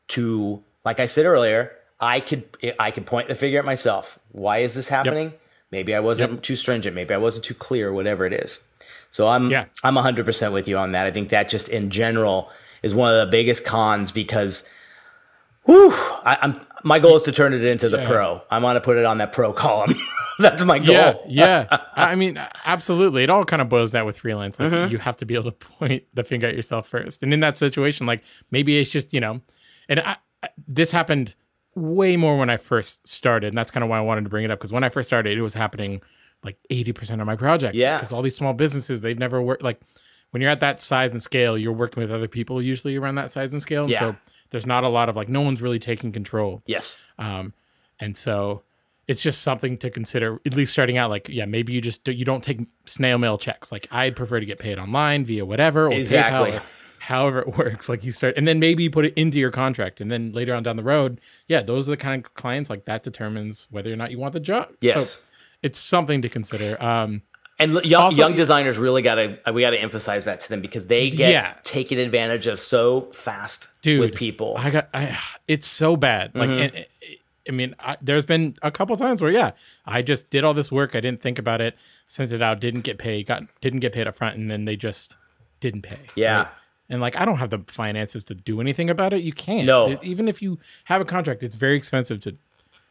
to like I said earlier, I could I could point the figure at myself. Why is this happening? Maybe I wasn't too stringent, maybe I wasn't too clear, whatever it is. So I'm Yeah. I'm 100% with you on that. I think that just in general is one of the biggest cons because whew, I, I'm my goal is to turn it into the Yeah. pro. I want to put it on that pro column. [LAUGHS] [LAUGHS] That's my goal. Yeah, yeah. [LAUGHS] I mean, absolutely. It all kind of boils down with freelance. Like Mm-hmm. you have to be able to [LAUGHS] point the finger at yourself first. And in that situation, like maybe it's just you know, and I, this happened way more when I first started, and that's kind of why I wanted to bring it up because when I first started, it was happening like eighty percent of my projects. Yeah. because all these small businesses they've never worked like when you're at that size and scale, you're working with other people usually around that size and scale. And Yeah. So there's not a lot of like no one's really taking control. Yes. Um, and so it's just something to consider, at least starting out. Like, yeah, maybe you just do, you don't take snail mail checks. Like, I'd prefer to get paid online via whatever or Exactly. PayPal or however it [LAUGHS] works. Like, you start, and then maybe you put it into your contract, and then later on down the road, yeah, those are the kind of clients like that determines whether or not you want the job. Yes. so it's something to consider. Um, And young, Also- young designers really got to we got to emphasize that to them because they get Yeah. taken advantage of so fast dude with people. i got I, it's so bad like Mm-hmm. and, and- i mean I, there's been a couple times where yeah i just did all this work i didn't think about it sent it out didn't get paid got didn't get paid up front and then they just didn't pay Yeah. right? and like i don't have the finances to do anything about it you can't No. Even if you have a contract it's very expensive to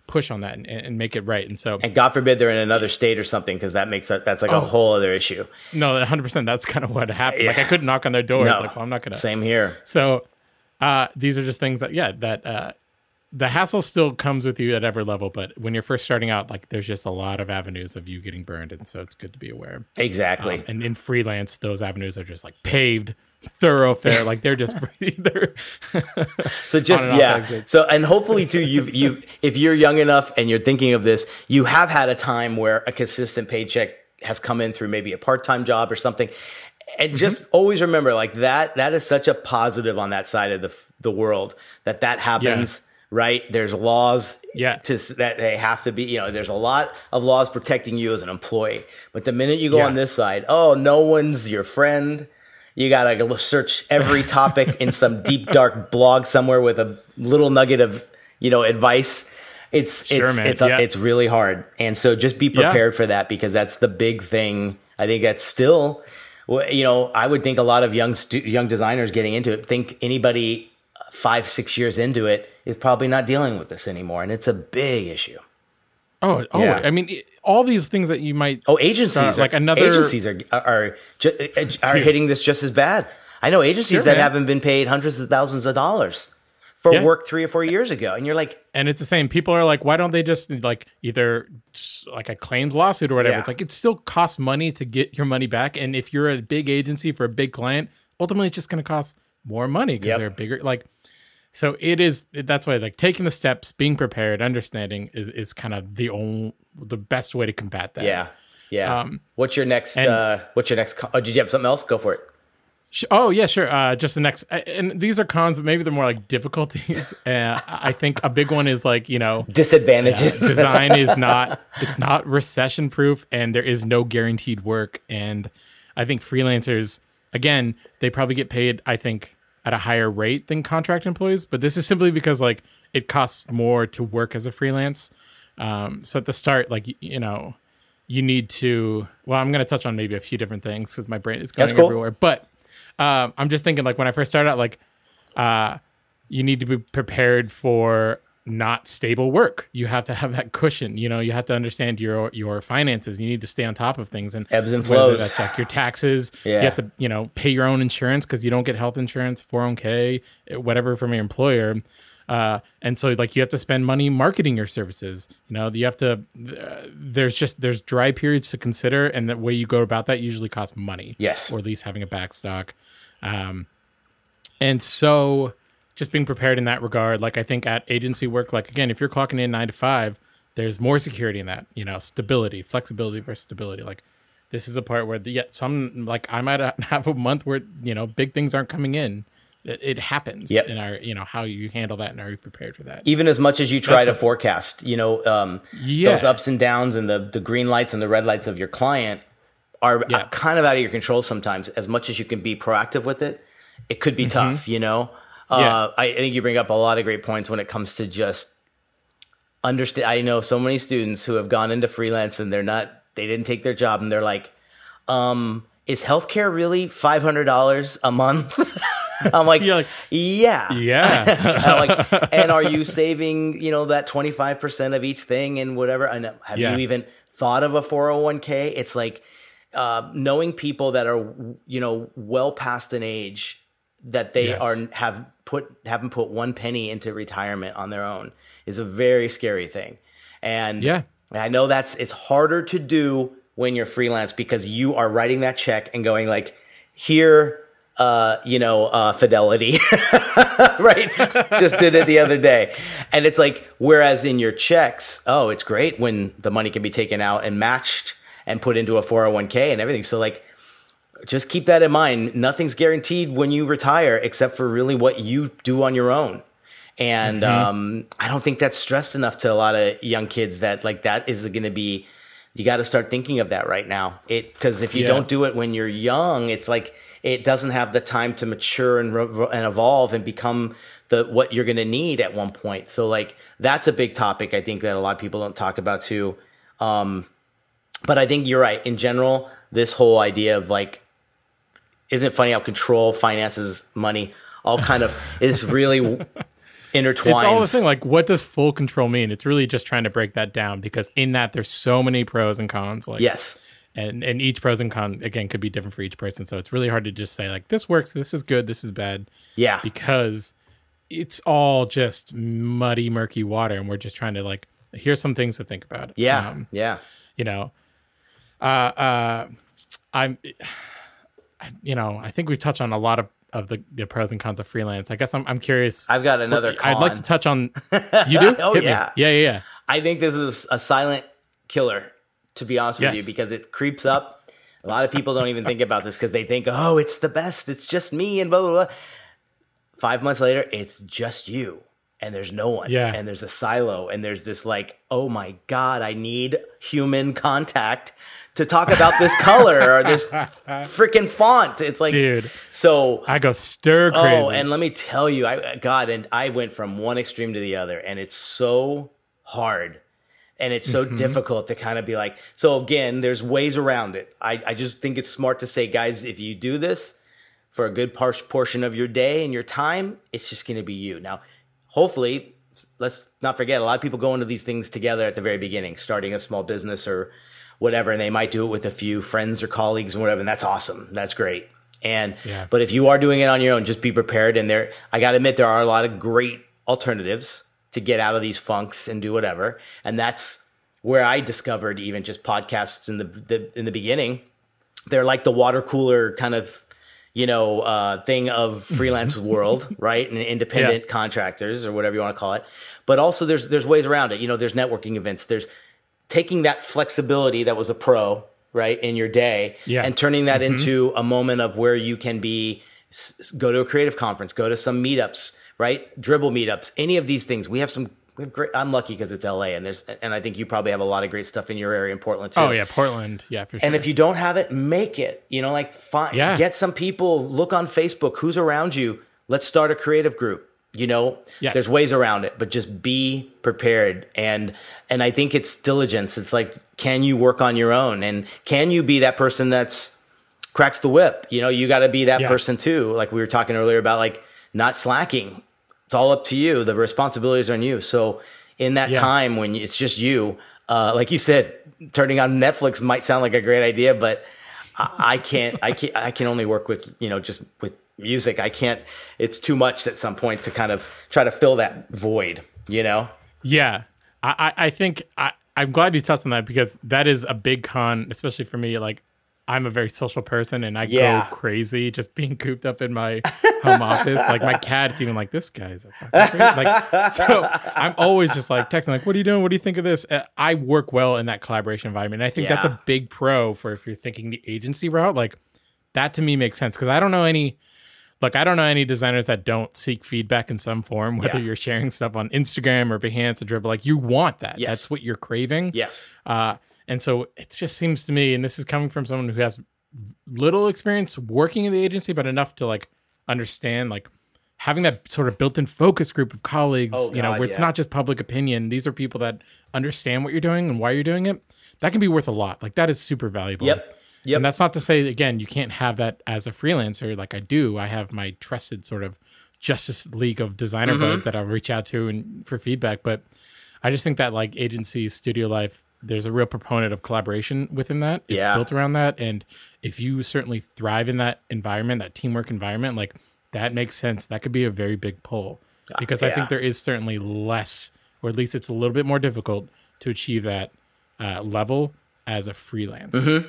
push on that and, and make it right. And so, and God forbid they're in another state or something, because that makes that's like Oh. a whole other issue. no, 100%. That's kind of what happened. Like I couldn't knock on their door. No, Like, well, I'm not going to. Same here. So uh, these are just things that, yeah, that uh, the hassle still comes with you at every level. But when you're first starting out, like there's just a lot of avenues of you getting burned. And so it's good to be aware. Exactly. Um, and in freelance, those avenues are just like paved thoroughfare. like they're just, [LAUGHS] they're, [LAUGHS] So just yeah. exits. So and hopefully too, you've you've if you're young enough and you're thinking of this, you have had a time where a consistent paycheck has come in through maybe a part time job or something. And Mm-hmm. just always remember, like that that is such a positive on that side of the the world that that happens. Right? There's laws Yeah. to that they have to be. You know, there's a lot of laws protecting you as an employee. But the minute you go Yeah. on this side, oh, no one's your friend. You gotta search every [LAUGHS] topic in some deep dark blog somewhere with a little nugget of you know advice. It's Sure, it's man. it's Yeah. it's really hard, and so just be Yeah. prepared for that because that's the big thing. I think that's still, you know, I would think a lot of young stu- young designers getting into it think anybody five six years into it is probably not dealing with this anymore, and it's a big issue. oh, oh, Yeah. I mean, all these things that you might, Oh, agencies Start, are, like another- agencies are are ju- uh, uh, are hitting this just as bad. I know agencies Sure, that man. haven't been paid hundreds of thousands of dollars for Yeah. work three or four years ago, and you're like, and it's the same. People are like, why don't they just like either like a claims lawsuit or whatever? Yeah. It's like it still costs money to get your money back, and if you're a big agency for a big client, ultimately it's just going to cost more money because Yep. they're bigger. Like, so it is. That's why like taking the steps, being prepared, understanding is is kind of the only the best way to combat that. yeah, yeah. Um, what's your next? and- uh, what's your next? Oh, did you have something else? Go for it. Sh- Oh yeah, sure. Uh, just the next, uh, and these are cons, but maybe they're more like difficulties. [LAUGHS] Uh, I think a big one is like you know Disadvantages. design is not it's not recession proof and there is no guaranteed work and i think freelancers again they probably get paid i think at a higher rate than contract employees but this is simply because like it costs more to work as a freelance um, so at the start like you know you need to well i'm going to touch on maybe a few different things because my brain is going cool. everywhere but um, i'm just thinking like when i first started out like uh, you need to be prepared for not stable work. You have to have that cushion. You know, you have to understand your your finances. You need to stay on top of things and Ebbs and flows. That's like your taxes. Yeah. You have to you know pay your own insurance because you don't get health insurance, 401k, whatever from your employer. Uh, and so like you have to spend money marketing your services. You know, you have to. Uh, there's just there's dry periods to consider, and the way you go about that usually costs money. Yes. or at least having a backstock. Um, and so just being prepared in that regard, like I think at agency work, like again, if you're clocking in nine to five, there's more security in that, you know, stability, flexibility versus stability. Like this is a part where, the, yeah, some, like I might [LAUGHS] have a month where, you know, big things aren't coming in. It, it happens Yep. in our, you know, how you handle that and are you prepared for that? Even as much as you try That's to a- forecast, you know, um, Yeah. those ups and downs and the the green lights and the red lights of your client are Yeah. kind of out of your control sometimes. As much as you can be proactive with it, it could be tough. You know, uh. Yeah. I, I think you bring up a lot of great points when it comes to just understand. I know so many students who have gone into freelance and they're not. They didn't take their job and they're like, um, "Is healthcare really five hundred dollars a month?" [LAUGHS] I'm like, like, yeah, Yeah. [LAUGHS] Like, [LAUGHS] and are you saving, you know, that 25% of each thing and whatever? And have Yeah. you even thought of a 401k? It's like uh, knowing people that are, you know, well past an age that they Yes. are have put haven't put one penny into retirement on their own is a very scary thing. And Yeah. I know that's it's harder to do when you're freelance because you are writing that check and going like, here, uh, you know, uh, fidelity, [LAUGHS] right? [LAUGHS] Just did it the other day. And it's like, whereas in your checks, oh, it's great when the money can be taken out and matched and put into a 401k and everything. So like, just keep that in mind. Nothing's guaranteed when you retire except for really what you do on your own. And um, I don't think that's stressed enough to a lot of young kids that like that is going to be. You got to start thinking of that right now. It because if you Yeah. don't do it when you're young, it's like it doesn't have the time to mature and re- and evolve and become the what you're going to need at one point. So like that's a big topic I think that a lot of people don't talk about too. Um, but I think you're right. In general, this whole idea of like, isn't it funny how control, finances, money, all kind of is really [LAUGHS] intertwines. It's all the thing. Like, what does full control mean? It's really just trying to break that down because in that there's so many pros and cons. Like, Yes. and and each pros and con again could be different for each person. So it's really hard to just say like this works, this is good, this is bad, Yeah. because it's all just muddy, murky water, and we're just trying to like here's some things to think about. Yeah. Um, yeah. you know, uh, uh, I'm, you know, I think we touched on a lot of of the, the pros and cons of freelance. I guess I'm I'm curious. I've got another con. I'd like to touch on. [LAUGHS] You do? Oh, Hit me. yeah. yeah, yeah, yeah. I think this is a silent killer, to be honest with you, because it creeps up. A lot of people don't even think about this because they think, oh, it's the best. It's just me and blah, blah, blah. Five months later, it's just you and there's no one. Yeah. And there's a silo and there's this like, oh my God, I need human contact to talk about this [LAUGHS] color or this freaking font. It's like, Dude. so I go stir crazy. Oh, and let me tell you, I God, and I went from one extreme to the other, and it's so hard, and it's so Mm-hmm. difficult to kind of be like. So again, there's ways around it. I I just think it's smart to say, guys, if you do this for a good par- portion of your day and your time, it's just going to be you. Now, hopefully, let's not forget, a lot of people go into these things together at the very beginning, starting a small business or whatever, and they might do it with a few friends or colleagues and whatever, and that's awesome. That's great. And Yeah. but if you are doing it on your own, just be prepared. And there, I got to admit, there are a lot of great alternatives to get out of these funks and do whatever. And that's where I discovered even just podcasts in the, the in the beginning. They're like the water cooler kind of you know uh, thing of freelance world, [LAUGHS] right? And independent Yeah. contractors or whatever you want to call it. But also there's there's ways around it. You know, there's networking events. There's taking that flexibility that was a pro right in your day Yeah. and turning that into a moment of where you can be go to a creative conference go to some meetups right Dribbble meetups any of these things we have some we have great i'm lucky because it's la and there's and i think you probably have a lot of great stuff in your area in portland too oh yeah, Portland. Yeah, for sure. and if you don't have it, make it. You know, like find Yeah. get some people, look on Facebook, who's around you. Let's start a creative group. You know, Yes. there's ways around it, but just be prepared. And and I think it's diligence. It's like, can you work on your own? And can you be that person that's cracks the whip? You know, you got to be that Yeah. person too. Like we were talking earlier about like not slacking. It's all up to you. The responsibilities are on you. So in that Yeah. time when it's just you, uh, like you said, turning on Netflix might sound like a great idea, but I, I can't. I can I can only work with you know just with music. I can't. It's too much at some point to kind of try to fill that void. You know. Yeah, I, I I think I, I'm glad you touched on that because that is a big con, especially for me. Like, I'm a very social person and I Yeah. go crazy just being cooped up in my home office. Like, my cat's even like, this guy's a fucking crazy. Like, so [LAUGHS] I'm always just like texting, like, what are you doing? What do you think of this? Uh, I work well in that collaboration environment. And I think that's a big pro for if you're thinking the agency route. Like, that to me makes sense because I don't know any. Look, I don't know any designers that don't seek feedback in some form, whether Yeah. you're sharing stuff on Instagram or Behance or Dribbble. Like you want that. Yes. That's what you're craving. Yes. Uh, and so it just seems to me, and this is coming from someone who has little experience working in the agency, but enough to like understand like having that sort of built-in focus group of colleagues, Oh, you know, God, where it's yeah. not just public opinion. These are people that understand what you're doing and why you're doing it. That can be worth a lot. Like that is super valuable. Yep. Yep. And that's not to say again you can't have that as a freelancer like I do. I have my trusted sort of Justice League of designer Mm-hmm. buds that I'll reach out to and for feedback. But I just think that like agency studio life, there's a real proponent of collaboration within that. It's Yeah. built around that. And if you certainly thrive in that environment, that teamwork environment, like that makes sense. That could be a very big pull. Because I yeah. think there is certainly less, or at least it's a little bit more difficult to achieve that uh, level as a freelance. Mm-hmm.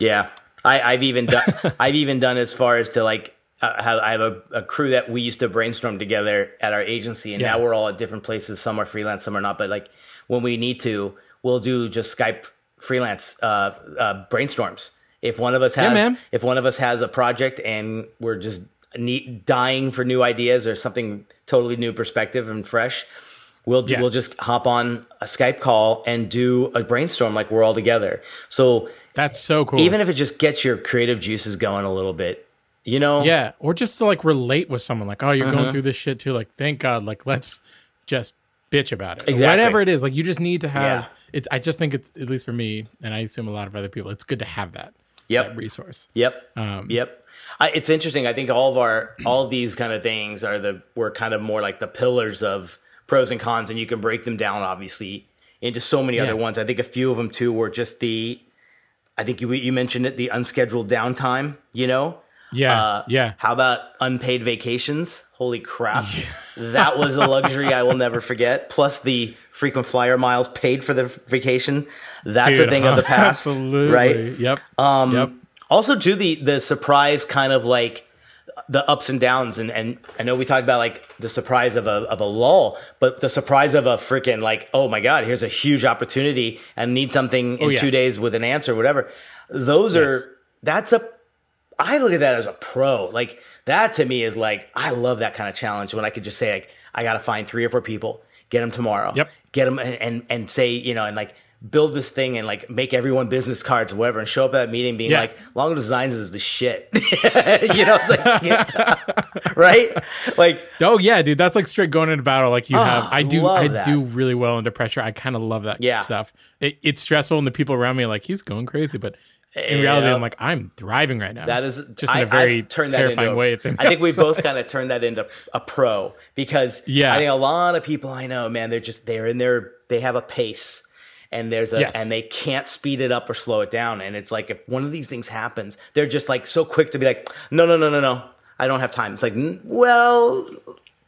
Yeah, I, I've even done. [LAUGHS] I've even done as far as to like. Uh, have, I have a, a crew that we used to brainstorm together at our agency, and Yeah. now we're all at different places. Some are freelance, some are not. But like when we need to, we'll do just Skype freelance uh, uh, brainstorms. If one of us has, man. if one of us has a project and we're just need, dying for new ideas or something totally new perspective and fresh, we'll do, Yes. we'll just hop on a Skype call and do a brainstorm like we're all together. So That's so cool. even if it just gets your creative juices going a little bit, you know? Yeah, or just to like relate with someone, like, oh, you're Mm-hmm. going through this shit too. Like, thank God, like, let's just bitch about it. Exactly. Whatever it is, like, you just need to have. Yeah. It's. I just think it's at least for me, and I assume a lot of other people. It's good to have that. Yep. that resource. Yep. Um, yep. I, it's interesting. I think all of our all of these kind of things are the we're kind of more like the pillars of pros and cons, and you can break them down obviously into so many Yeah. other ones. I think a few of them too were just the. I think you you mentioned it, the unscheduled downtime. You know. Yeah, Uh, yeah. How about unpaid vacations? Holy crap. [LAUGHS] That was a luxury I will never forget. Plus the frequent flyer miles paid for the vacation. That's a Dude, thing of the [LAUGHS] past. Absolutely. Right? Yep. Um, Yep. Also, to the the surprise kind of like the ups and downs, and and I know we talked about like the surprise of a of a lull, but the surprise of a freaking like oh my god, here's a huge opportunity and need something in Oh, yeah. two days with an answer, whatever. Those Yes. are that's a I look at that as a pro. Like that to me is like I love that kind of challenge when I could just say like I got to find three or four people, get them tomorrow, Yep. get them and, and and say you know and like build this thing and like make everyone business cards or whatever and show up at that meeting being Yeah. like Longo Designs is the shit. [LAUGHS] you know, it's like yeah. [LAUGHS] right, like Oh yeah, dude, that's like straight going into battle. Like you ah, have, I do, I that. do really well under pressure. I kind of love that Yeah. stuff. It, it's stressful, and the people around me are like, he's going crazy, but in reality. I'm like, I'm thriving right now. That is just I, in a very terrifying a- way. Of I think we [LAUGHS] both kind of turned that into a pro because Yeah. I think a lot of people I know, man, they're just they're in their they have a pace and there's a Yes. and they can't speed it up or slow it down. And it's like if one of these things happens, they're just like so quick to be like, no, no, no, no, no, I don't have time. It's like, well,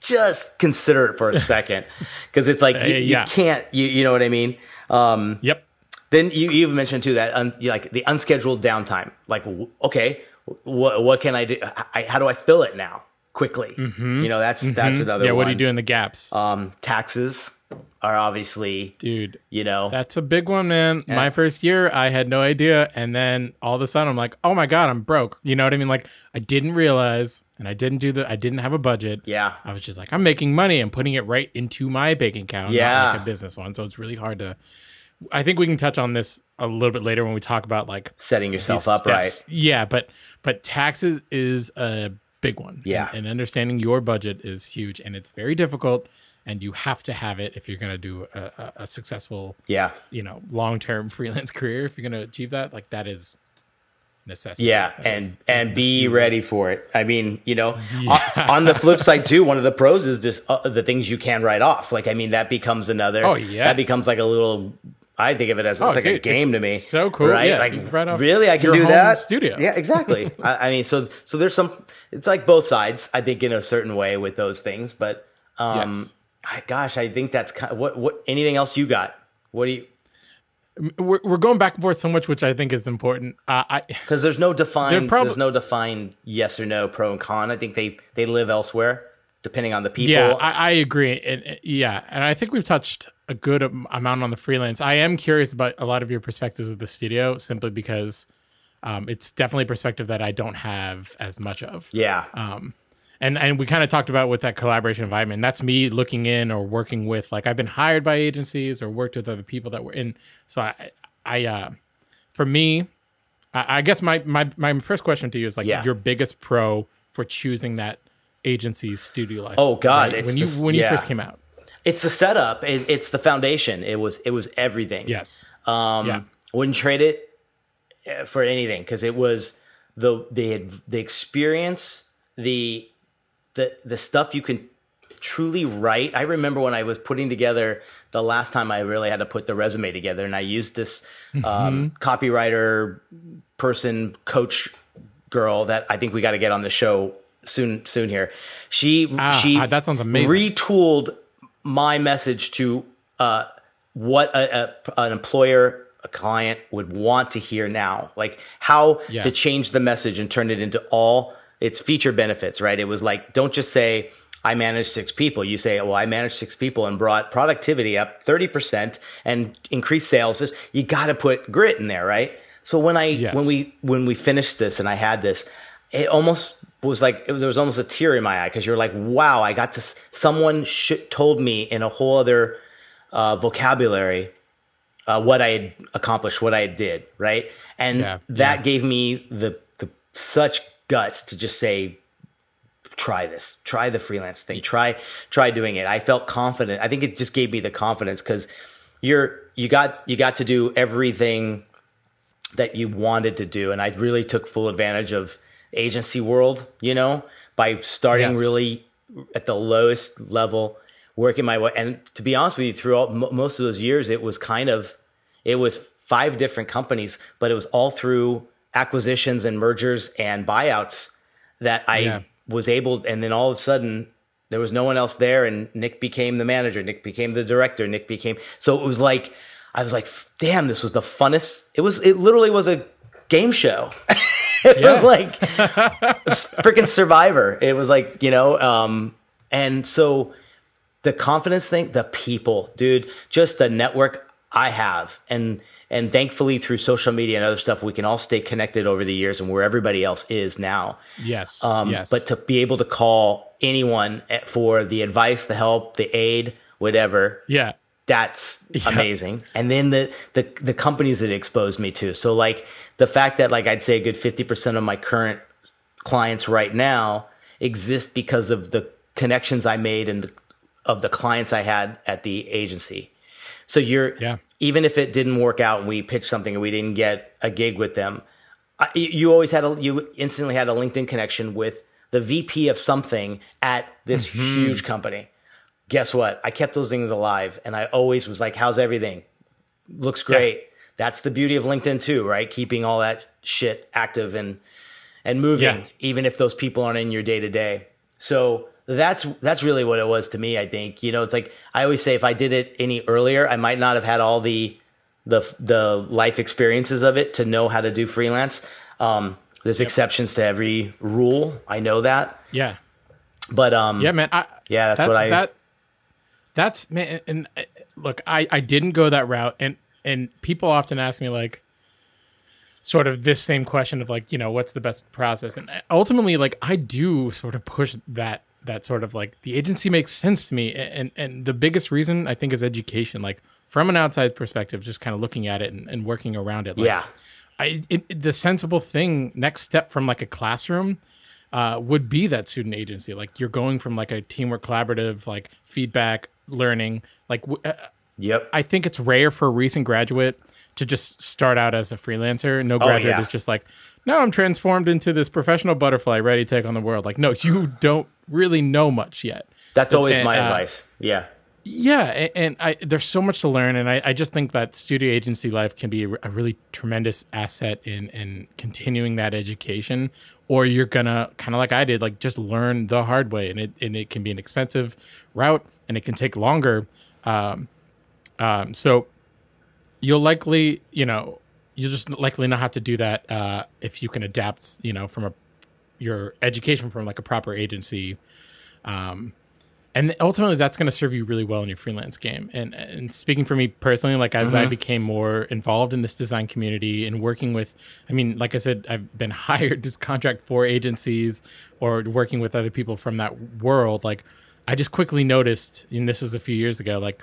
just consider it for a second [LAUGHS] because it's like you, you yeah. can't, you you know what I mean. Um, Yep. Then you you even mentioned too that un, like the unscheduled downtime. Like, okay, what what can I do? I, how do I fill it now quickly? You know, that's that's another. Mm-hmm. Yeah. What one. do you do in the gaps, Um, taxes are obviously dude? you know That's a big one, man. My first year, I had no idea, and then all of a sudden, I'm like, oh my god, I'm broke. You know what I mean? Like, I didn't realize, and I didn't do the, I didn't have a budget. yeah I was just like, I'm making money and putting it right into my bank account, Yeah. like a business one. So it's really hard to. I think we can touch on this a little bit later when we talk about like setting yourself up right. Yeah, but but taxes is a big one. Yeah. and, and understanding your budget is huge, and it's very difficult. And you have to have it if you're going to do a, a, a successful, Yeah, you know, long term [LAUGHS] freelance career. If you're going to achieve that, like that is necessity. yeah, That and is- and be ready for it. I mean, you know, [LAUGHS] on, on the flip [LAUGHS] side too, one of the pros is just uh, the things you can write off. Like, I mean, that becomes another. Oh, yeah. that becomes like a little. I think of it as it's Oh, like a game it's to me. so cool. right? Yeah, like off really, I can do that. studio. Yeah, exactly. [LAUGHS] I, I mean, so so there's some. It's like both sides. I think in a certain way with those things, but um, Yes. I, gosh, I think that's kind of, what what. Anything else you got? What do you? we're, we're going back and forth so much, which I think is important. Uh, I Because there's no defined. prob- there's no defined yes or no pro and con. I think they they live elsewhere depending on the people. Yeah, I, I agree. And, and- yeah, and I think we've touched a good amount on the freelance. I am curious about a lot of your perspectives of the studio, simply because um, it's definitely a perspective that I don't have as much of. yeah. And and we kind of talked about with that collaboration environment. That's me looking in or working with. Like I've been hired by agencies or worked with other people that were in. So I, I, uh, for me, I, I guess my my my first question to you is like Yeah. your biggest pro for choosing that agency studio life. Oh, God, it's when you this- when you first came out. It's the setup. It, it's the foundation. It was it was everything. Yes. Um, Yeah. Wouldn't trade it eh, for anything because it was the the the experience, the the the stuff you can truly write. I remember when I was putting together the last time I really had to put the resume together, and I used this Mm-hmm. um, copywriter person, coach girl that I think we got to get on the show soon soon here. She Ah, she ah, that sounds amazing. retooled my message to uh, what a, a, an employer a client would want to hear now. Like how Yeah. to change the message and turn it into all its feature benefits right? It was like don't just say i manage six people. You say well i managed six people and brought productivity up 30% and increased sales. You got to put grit in there right? So when i Yes. when we when we finished this and i had this it almost was like it was there was almost a tear in my eye because you're like wow i got to someone sh- told me in a whole other uh, vocabulary uh, what I had accomplished, what I did, right? And Yeah, that yeah. gave me the, the such guts to just say, try this, try the freelance thing, try try doing it. I felt confident. I think it just gave me the confidence because you're you got you got to do everything that you wanted to do. And I really took full advantage of agency world, you know, by starting Yes. really at the lowest level, working my way. And to be honest with you, throughout mo most of those years, it was kind of, it was five different companies, but it was all through acquisitions and mergers and buyouts that I Yeah. was able. And then all of a sudden, there was no one else there, and Nick became the manager. Nick became the director. Nick became so it was like I was like, damn, this was the funnest. It was. It literally was a game show. [LAUGHS] [LAUGHS] it was like [LAUGHS] freaking Survivor. It was like you know, um, and so the confidence thing, the people, dude, just the network I have, and and thankfully through social media and other stuff, we can all stay connected over the years and where everybody else is now. Yes. Um, yes. But to be able to call anyone for the advice, the help, the aid, whatever, yeah. That's amazing. And then the, the the companies that exposed me to. So like the fact that like I'd say a good fifty percent of my current clients right now exist because of the connections I made and the, of the clients I had at the agency. So you're Yeah. even if it didn't work out and we pitched something and we didn't get a gig with them, I, you you always had a you instantly had a LinkedIn connection with the VP of something at this mm-hmm. huge company. Guess what? I kept those things alive, and I always was like, "How's everything? Looks great." That's the beauty of LinkedIn too, right? Keeping all that shit active and and moving, Yeah. even if those people aren't in your day to day. So that's that's really what it was to me. I think you know, it's like I always say, if I did it any earlier, I might not have had all the the the life experiences of it to know how to do freelance. Um, there's exceptions to every rule. I know that, Yeah. but um, Yeah, man. I, Yeah, that's that- what I- That, that's man. And uh, look, I I didn't go that route, and and people often ask me like, sort of this same question of like, you know, what's the best process, and ultimately, like, I do sort of push that that sort of like the agency makes sense to me, and and the biggest reason I think is education, like from an outside perspective, just kind of looking at it and, and working around it. Like, yeah, I it- the sensible thing next step from like a classroom uh, would be that student agency. Like you're going from like a teamwork, collaborative, like feedback, learning. Like uh, yep, I think it's rare for a recent graduate to just start out as a freelancer. No graduate Oh, yeah. is just like, no, I'm transformed into this professional butterfly ready to take on the world. Like, no, you don't really know much yet. that's always and, my uh, advice. Yeah, Yeah, and I there's so much to learn, and I, I just think that studio agency life can be a a really tremendous asset in in continuing that education. Or you're gonna kind of like I did, like just learn the hard way, and it and it can be an expensive route, and it can take longer. Um, um, so you'll likely, you know, you'll just likely not have to do that uh, if you can adapt, you know, from a your education from like a proper agency and ultimately that's going to serve you really well in your freelance game. And and speaking for me personally like as i became more involved in this design community and working with i mean like i said i've been [LAUGHS] hired to contract for agencies or working with other people from that world. Like i just quickly noticed and this was a few years ago like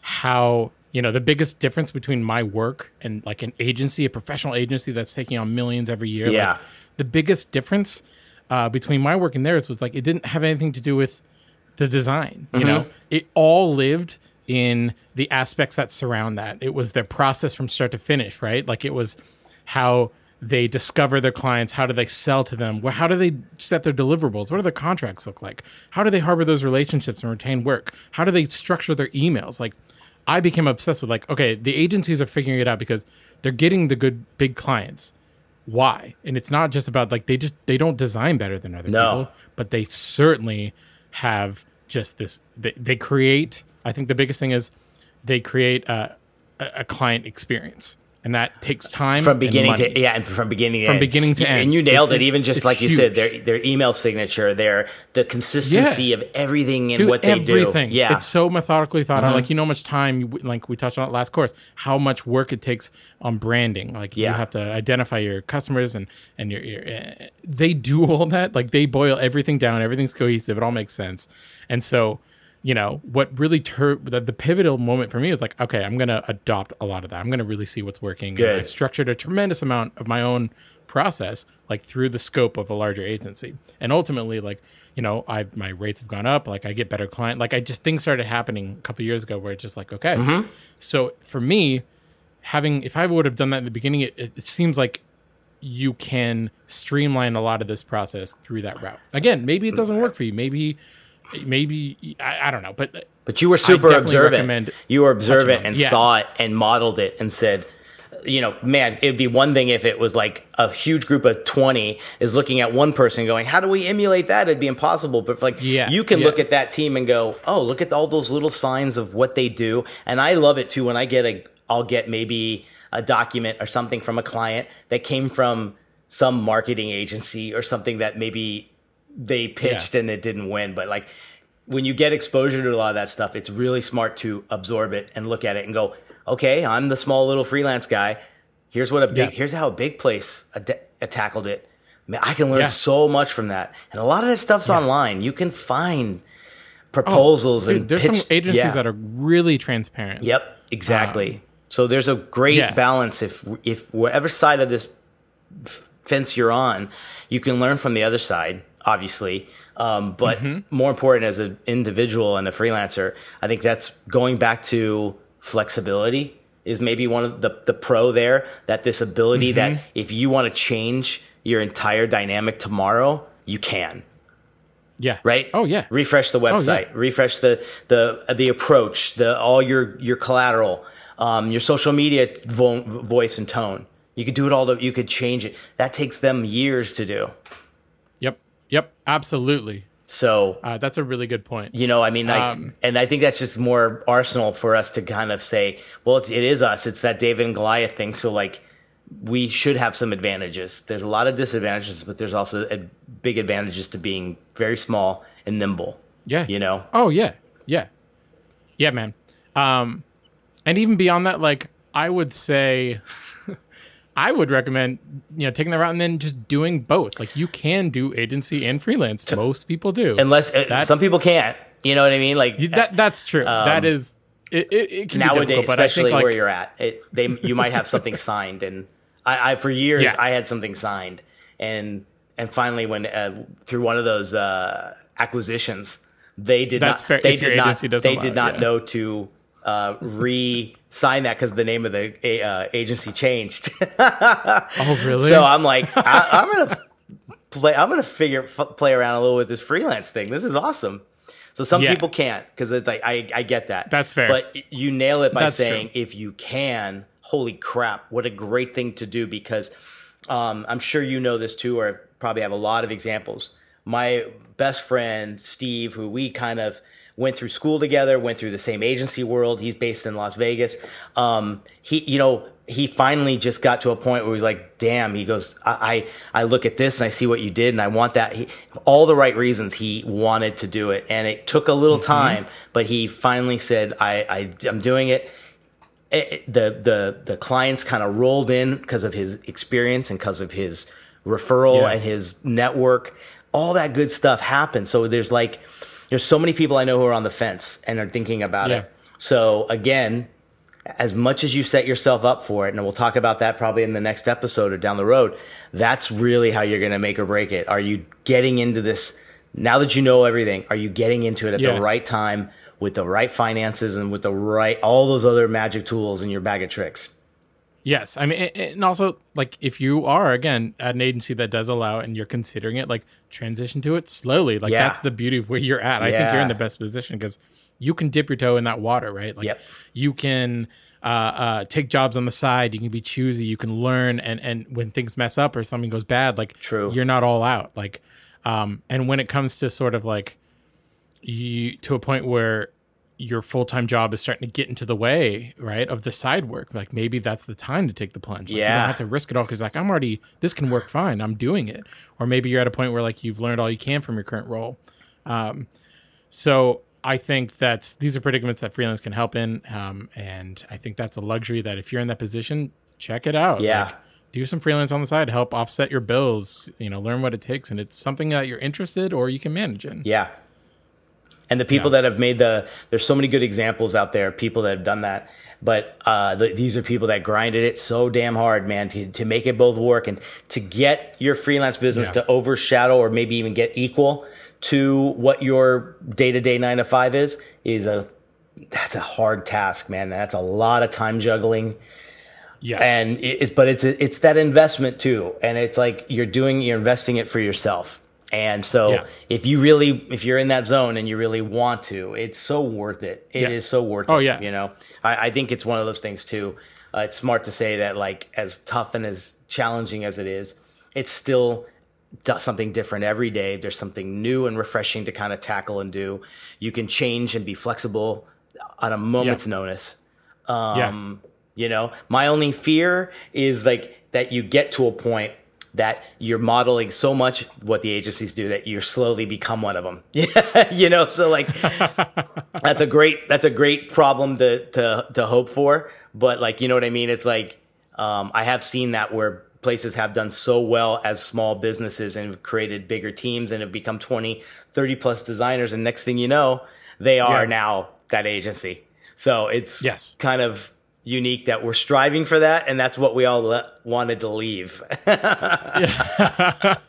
how you know the biggest difference between my work and like an agency a professional agency that's taking on millions every year like, Yeah. the biggest difference uh, between my work and theirs was like it didn't have anything to do with the design you mm-hmm. know? It all lived in the aspects that surround that. It was their process from start to finish right? Like it was how they discover their clients how do they sell to them how do they set their deliverables what do their contracts look like? How do they harbor those relationships and retain work? How do they structure their emails? Like i became obsessed with like okay the agencies are figuring it out because they're getting the good big clients. Why? And it's not just about like they just they don't design better than other No. people but they certainly have just this they, they create i think the biggest thing is they create a, a a client experience and that takes time from and beginning to yeah, and from beginning to From end. beginning to And end. you nailed It- it. Even just like you said, their their email signature, their the consistency of everything in Dude, what they everything. do. Yeah, Mm-hmm. it's so methodically thought out. Like you know how much time, you, like we touched on last course, how much work it takes on branding. Like you have to identify your customers and and your, your uh, they do all that. Like they boil everything down. Everything's cohesive. It all makes sense. And so, you know, what really tur- the, the pivotal moment for me is like, okay, I'm gonna adopt a lot of that. I'm gonna really see what's working. And I've structured a tremendous amount of my own process, like through the scope of a larger agency, and ultimately, like you know, I my rates have gone up. Like I get better client. Like I just things started happening a couple years ago where it's just like okay. Mm-hmm. So for me, having if I would have done that in the beginning, it, it seems like you can streamline a lot of this process through that route. Again, maybe it doesn't work for you. Maybe, maybe I, I don't know, but But you were super observant. You were observant and Yeah. saw it and modeled it and said, you know, man, it'd be one thing if it was like a huge group of 20 is looking at one person going, how do we emulate that? It'd be impossible. But like, Yeah, you can yeah. look at that team and go, oh, look at all those little signs of what they do. And I love it too when I get a, I'll get maybe a document or something from a client that came from some marketing agency or something that maybe they pitched and it didn't win. But like when you get exposure to a lot of that stuff, it's really smart to absorb it and look at it and go, okay, I'm the small little freelance guy. Here's what a big, Yeah. here's how a big place ad- uh, tackled it. Man, I can learn Yeah. so much from that. And a lot of this stuff's online. You can find proposals Oh, Dude, and there's pitch- some agencies yeah. that are really transparent. Yep, exactly. so there's a great yeah. balance if if whatever side of this fence you're on, you can learn from the other side, obviously. Um, but Mm-hmm. more important as an individual and a freelancer, I think that's going back to flexibility is maybe one of the the pro there. That this ability that Mm-hmm. if you want to change your entire dynamic tomorrow, you can Yeah. right? Oh yeah. Refresh the website, refresh the the the approach, the all your your collateral, um, your social media vo- voice and tone. You could do it all. To, you could change it. That takes them years to do. Yep. Absolutely. So Uh, that's a really good point. you know, I mean, like, Um, and I think that's just more arsenal for us to kind of say, well, it's, it is us. It's that David and Goliath thing. So like, we should have some advantages. There's a lot of disadvantages, but there's also a big advantages to being very small and nimble. Yeah. You know. Oh yeah, yeah, yeah, man. Um, and even beyond that, like I would say, I would recommend you know taking the route and then just doing both. Like you can do agency and freelance. Most people do. unless uh, That- some people can't. You know what I mean? Like that that's true. that is it. It, it can be nowadays, difficult, but I especially think like where you're at, it they you might have something signed, and I, I for years Yeah. I had something signed, and and finally when uh, through one of those uh, acquisitions, they did That's not fair, they did not they did it, not yeah. know to uh, re-sign that because the name of the uh, agency changed. [LAUGHS] oh really? So I'm like, I, I'm gonna play. I'm gonna figure f- play around a little with this freelance thing. This is awesome. So some Yeah. people can't because it's like I I get that. That's fair. But you nail it by That's saying true. if you can, holy crap, what a great thing to do because um, I'm sure you know this too, or probably have a lot of examples. My best friend Steve, who we kind of went through school together, went through the same agency world. He's based in Las Vegas. Um, he, you know, he finally just got to a point where he's like, "Damn!" He goes, "I, I, I look at this and I see what you did, and I want that." He, all the right reasons he wanted to do it, and it took a little time, but he finally said, "I, I I'm doing it." it, it- the the the clients kind of rolled in because of his experience and because of his referral Yeah. and his network. All that good stuff happened. So there's like there's so many people I know who are on the fence and are thinking about Yeah. it. So again, as much as you set yourself up for it, and we'll talk about that probably in the next episode or down the road, that's really how you're going to make or break it. Are you getting into this now that you know everything? Are you getting into it at Yeah. the right time with the right finances and with the right all those other magic tools in your bag of tricks? Yes, I mean, and also like if you are again at an agency that does allow it and you're considering it, like transition to it slowly. Like Yeah. that's the beauty of where you're at. I think you're in the best position because you can dip your toe in that water, right? Like Yep. you can uh, uh, take jobs on the side. You can be choosy. You can learn, and and when things mess up or something goes bad, like True. you're not all out. Like, um, and when it comes to sort of like you to a point where your full-time job is starting to get into the way right of the side work like maybe that's the time to take the plunge like, you Yeah. don't have to risk it all because like i'm already this can work fine i'm doing it or maybe you're at a point where like you've learned all you can from your current role um, so i think that these are predicaments that freelance can help in um, and i think that's a luxury that if you're in that position check it out Yeah. Like, do some freelance on the side help offset your bills you know learn what it takes and it's something that you're interested or you can manage in Yeah. And the people Yeah. that have made the, there's so many good examples out there, people that have done that. But uh, the, these are people that grinded it so damn hard, man, to, to make it both work and to get your freelance business Yeah. to overshadow or maybe even get equal to what your day to day nine to five is, is a, that's a hard task, man. That's a lot of time juggling. Yes. and it's but it's it's that investment too and it's like you're doing you're investing it for yourself and so Yeah. if you really if you're in that zone and you really want to it's so worth it. It is Yeah. so worth Oh, it yeah. you know? I, I think it's one of those things too. Uh, it's smart to say that like as tough and as challenging as it is it's still does something different every day. There's something new and refreshing to kind of tackle and do. You can change and be flexible on a moment's notice. Um, you know, my only fear is like that you get to a point that you're modeling so much what the agencies do that you slowly become one of them. [LAUGHS] Yeah, you know, so like [LAUGHS] that's a great that's a great problem to to to hope for, but like you know what I mean? It's like um, I have seen that where places have done so well as small businesses and created bigger teams and have become 20, 30 plus designers and next thing you know, they are Yeah. now that agency. So it's Yes. kind of unique that we're striving for that, and that's what we all le- wanted to leave. [LAUGHS] [LAUGHS] but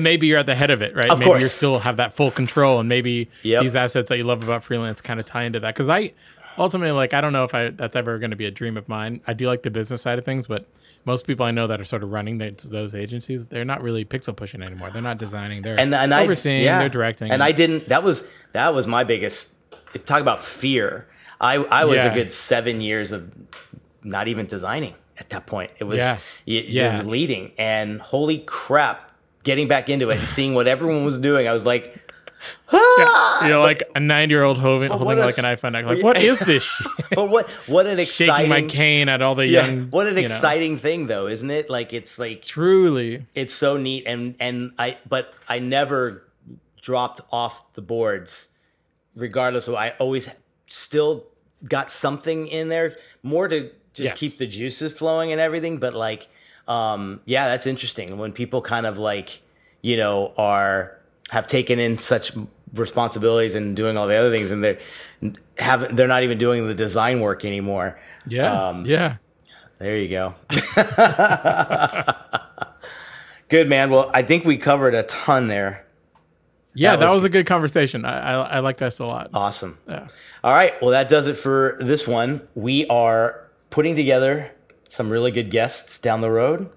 maybe you're at the head of it, right? Of maybe you still have that full control, and maybe Yep. these assets that you love about freelance kind of tie into that. Because I ultimately, like, I don't know if I that's ever going to be a dream of mine. I do like the business side of things, but most people I know that are sort of running those, those agencies, they're not really pixel pushing anymore. They're not designing. They're and and overseeing. I yeah, They're directing. And I didn't. That was that was my biggest. If talk about fear, I I was Yeah. a good seven years of not even designing at that point. It was Yeah. you, Yeah. you're leading, and holy crap, getting back into it and seeing what everyone was doing, I was like. [LAUGHS] Ah! you know, like a nine-year-old holding, holding a like an iPhone. Like, what is this? [LAUGHS] shit? But what what an Shaking exciting my cane at all the yeah, young. what an you know. exciting thing though, isn't it? Like it's like Truly, it's so neat and and i but i never dropped off the boards regardless of i always still got something in there more to just Yes. keep the juices flowing and everything but like um yeah that's interesting when people kind of like you know are have taken in such responsibilities and doing all the other things and they're have they're not even doing the design work anymore yeah, Um, yeah. there you go. [LAUGHS] Good man. Well, I think we covered a ton there. Yeah, that that was was, a good conversation. I, I, I like this a lot. Awesome. Yeah. All right. Well, that does it for this one. We are putting together some really good guests down the road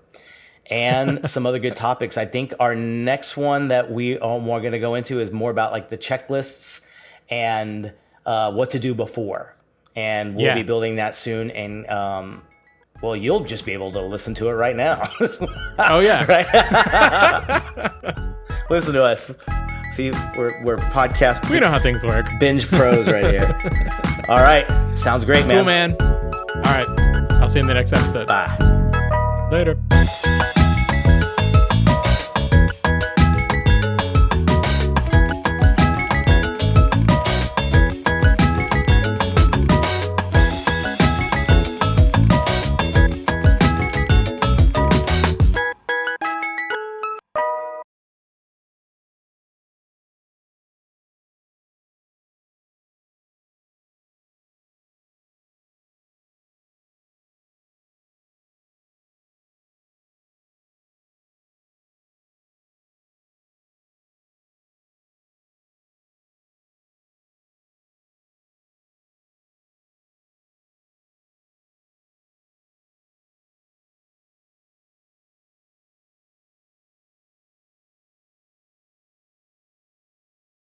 and [LAUGHS] some other good topics. I think our next one that we are more going to go into is more about like the checklists and uh, what to do before. And we'll Yeah. be building that soon. And, um, well, you'll just be able to listen to it right now. [LAUGHS] Oh yeah. [LAUGHS] listen to us. See, we're, we're podcast We know how things work. binge pros right here. [LAUGHS] All right. Sounds great, man. Cool, man. All right. I'll see you in the next episode. Bye. Later.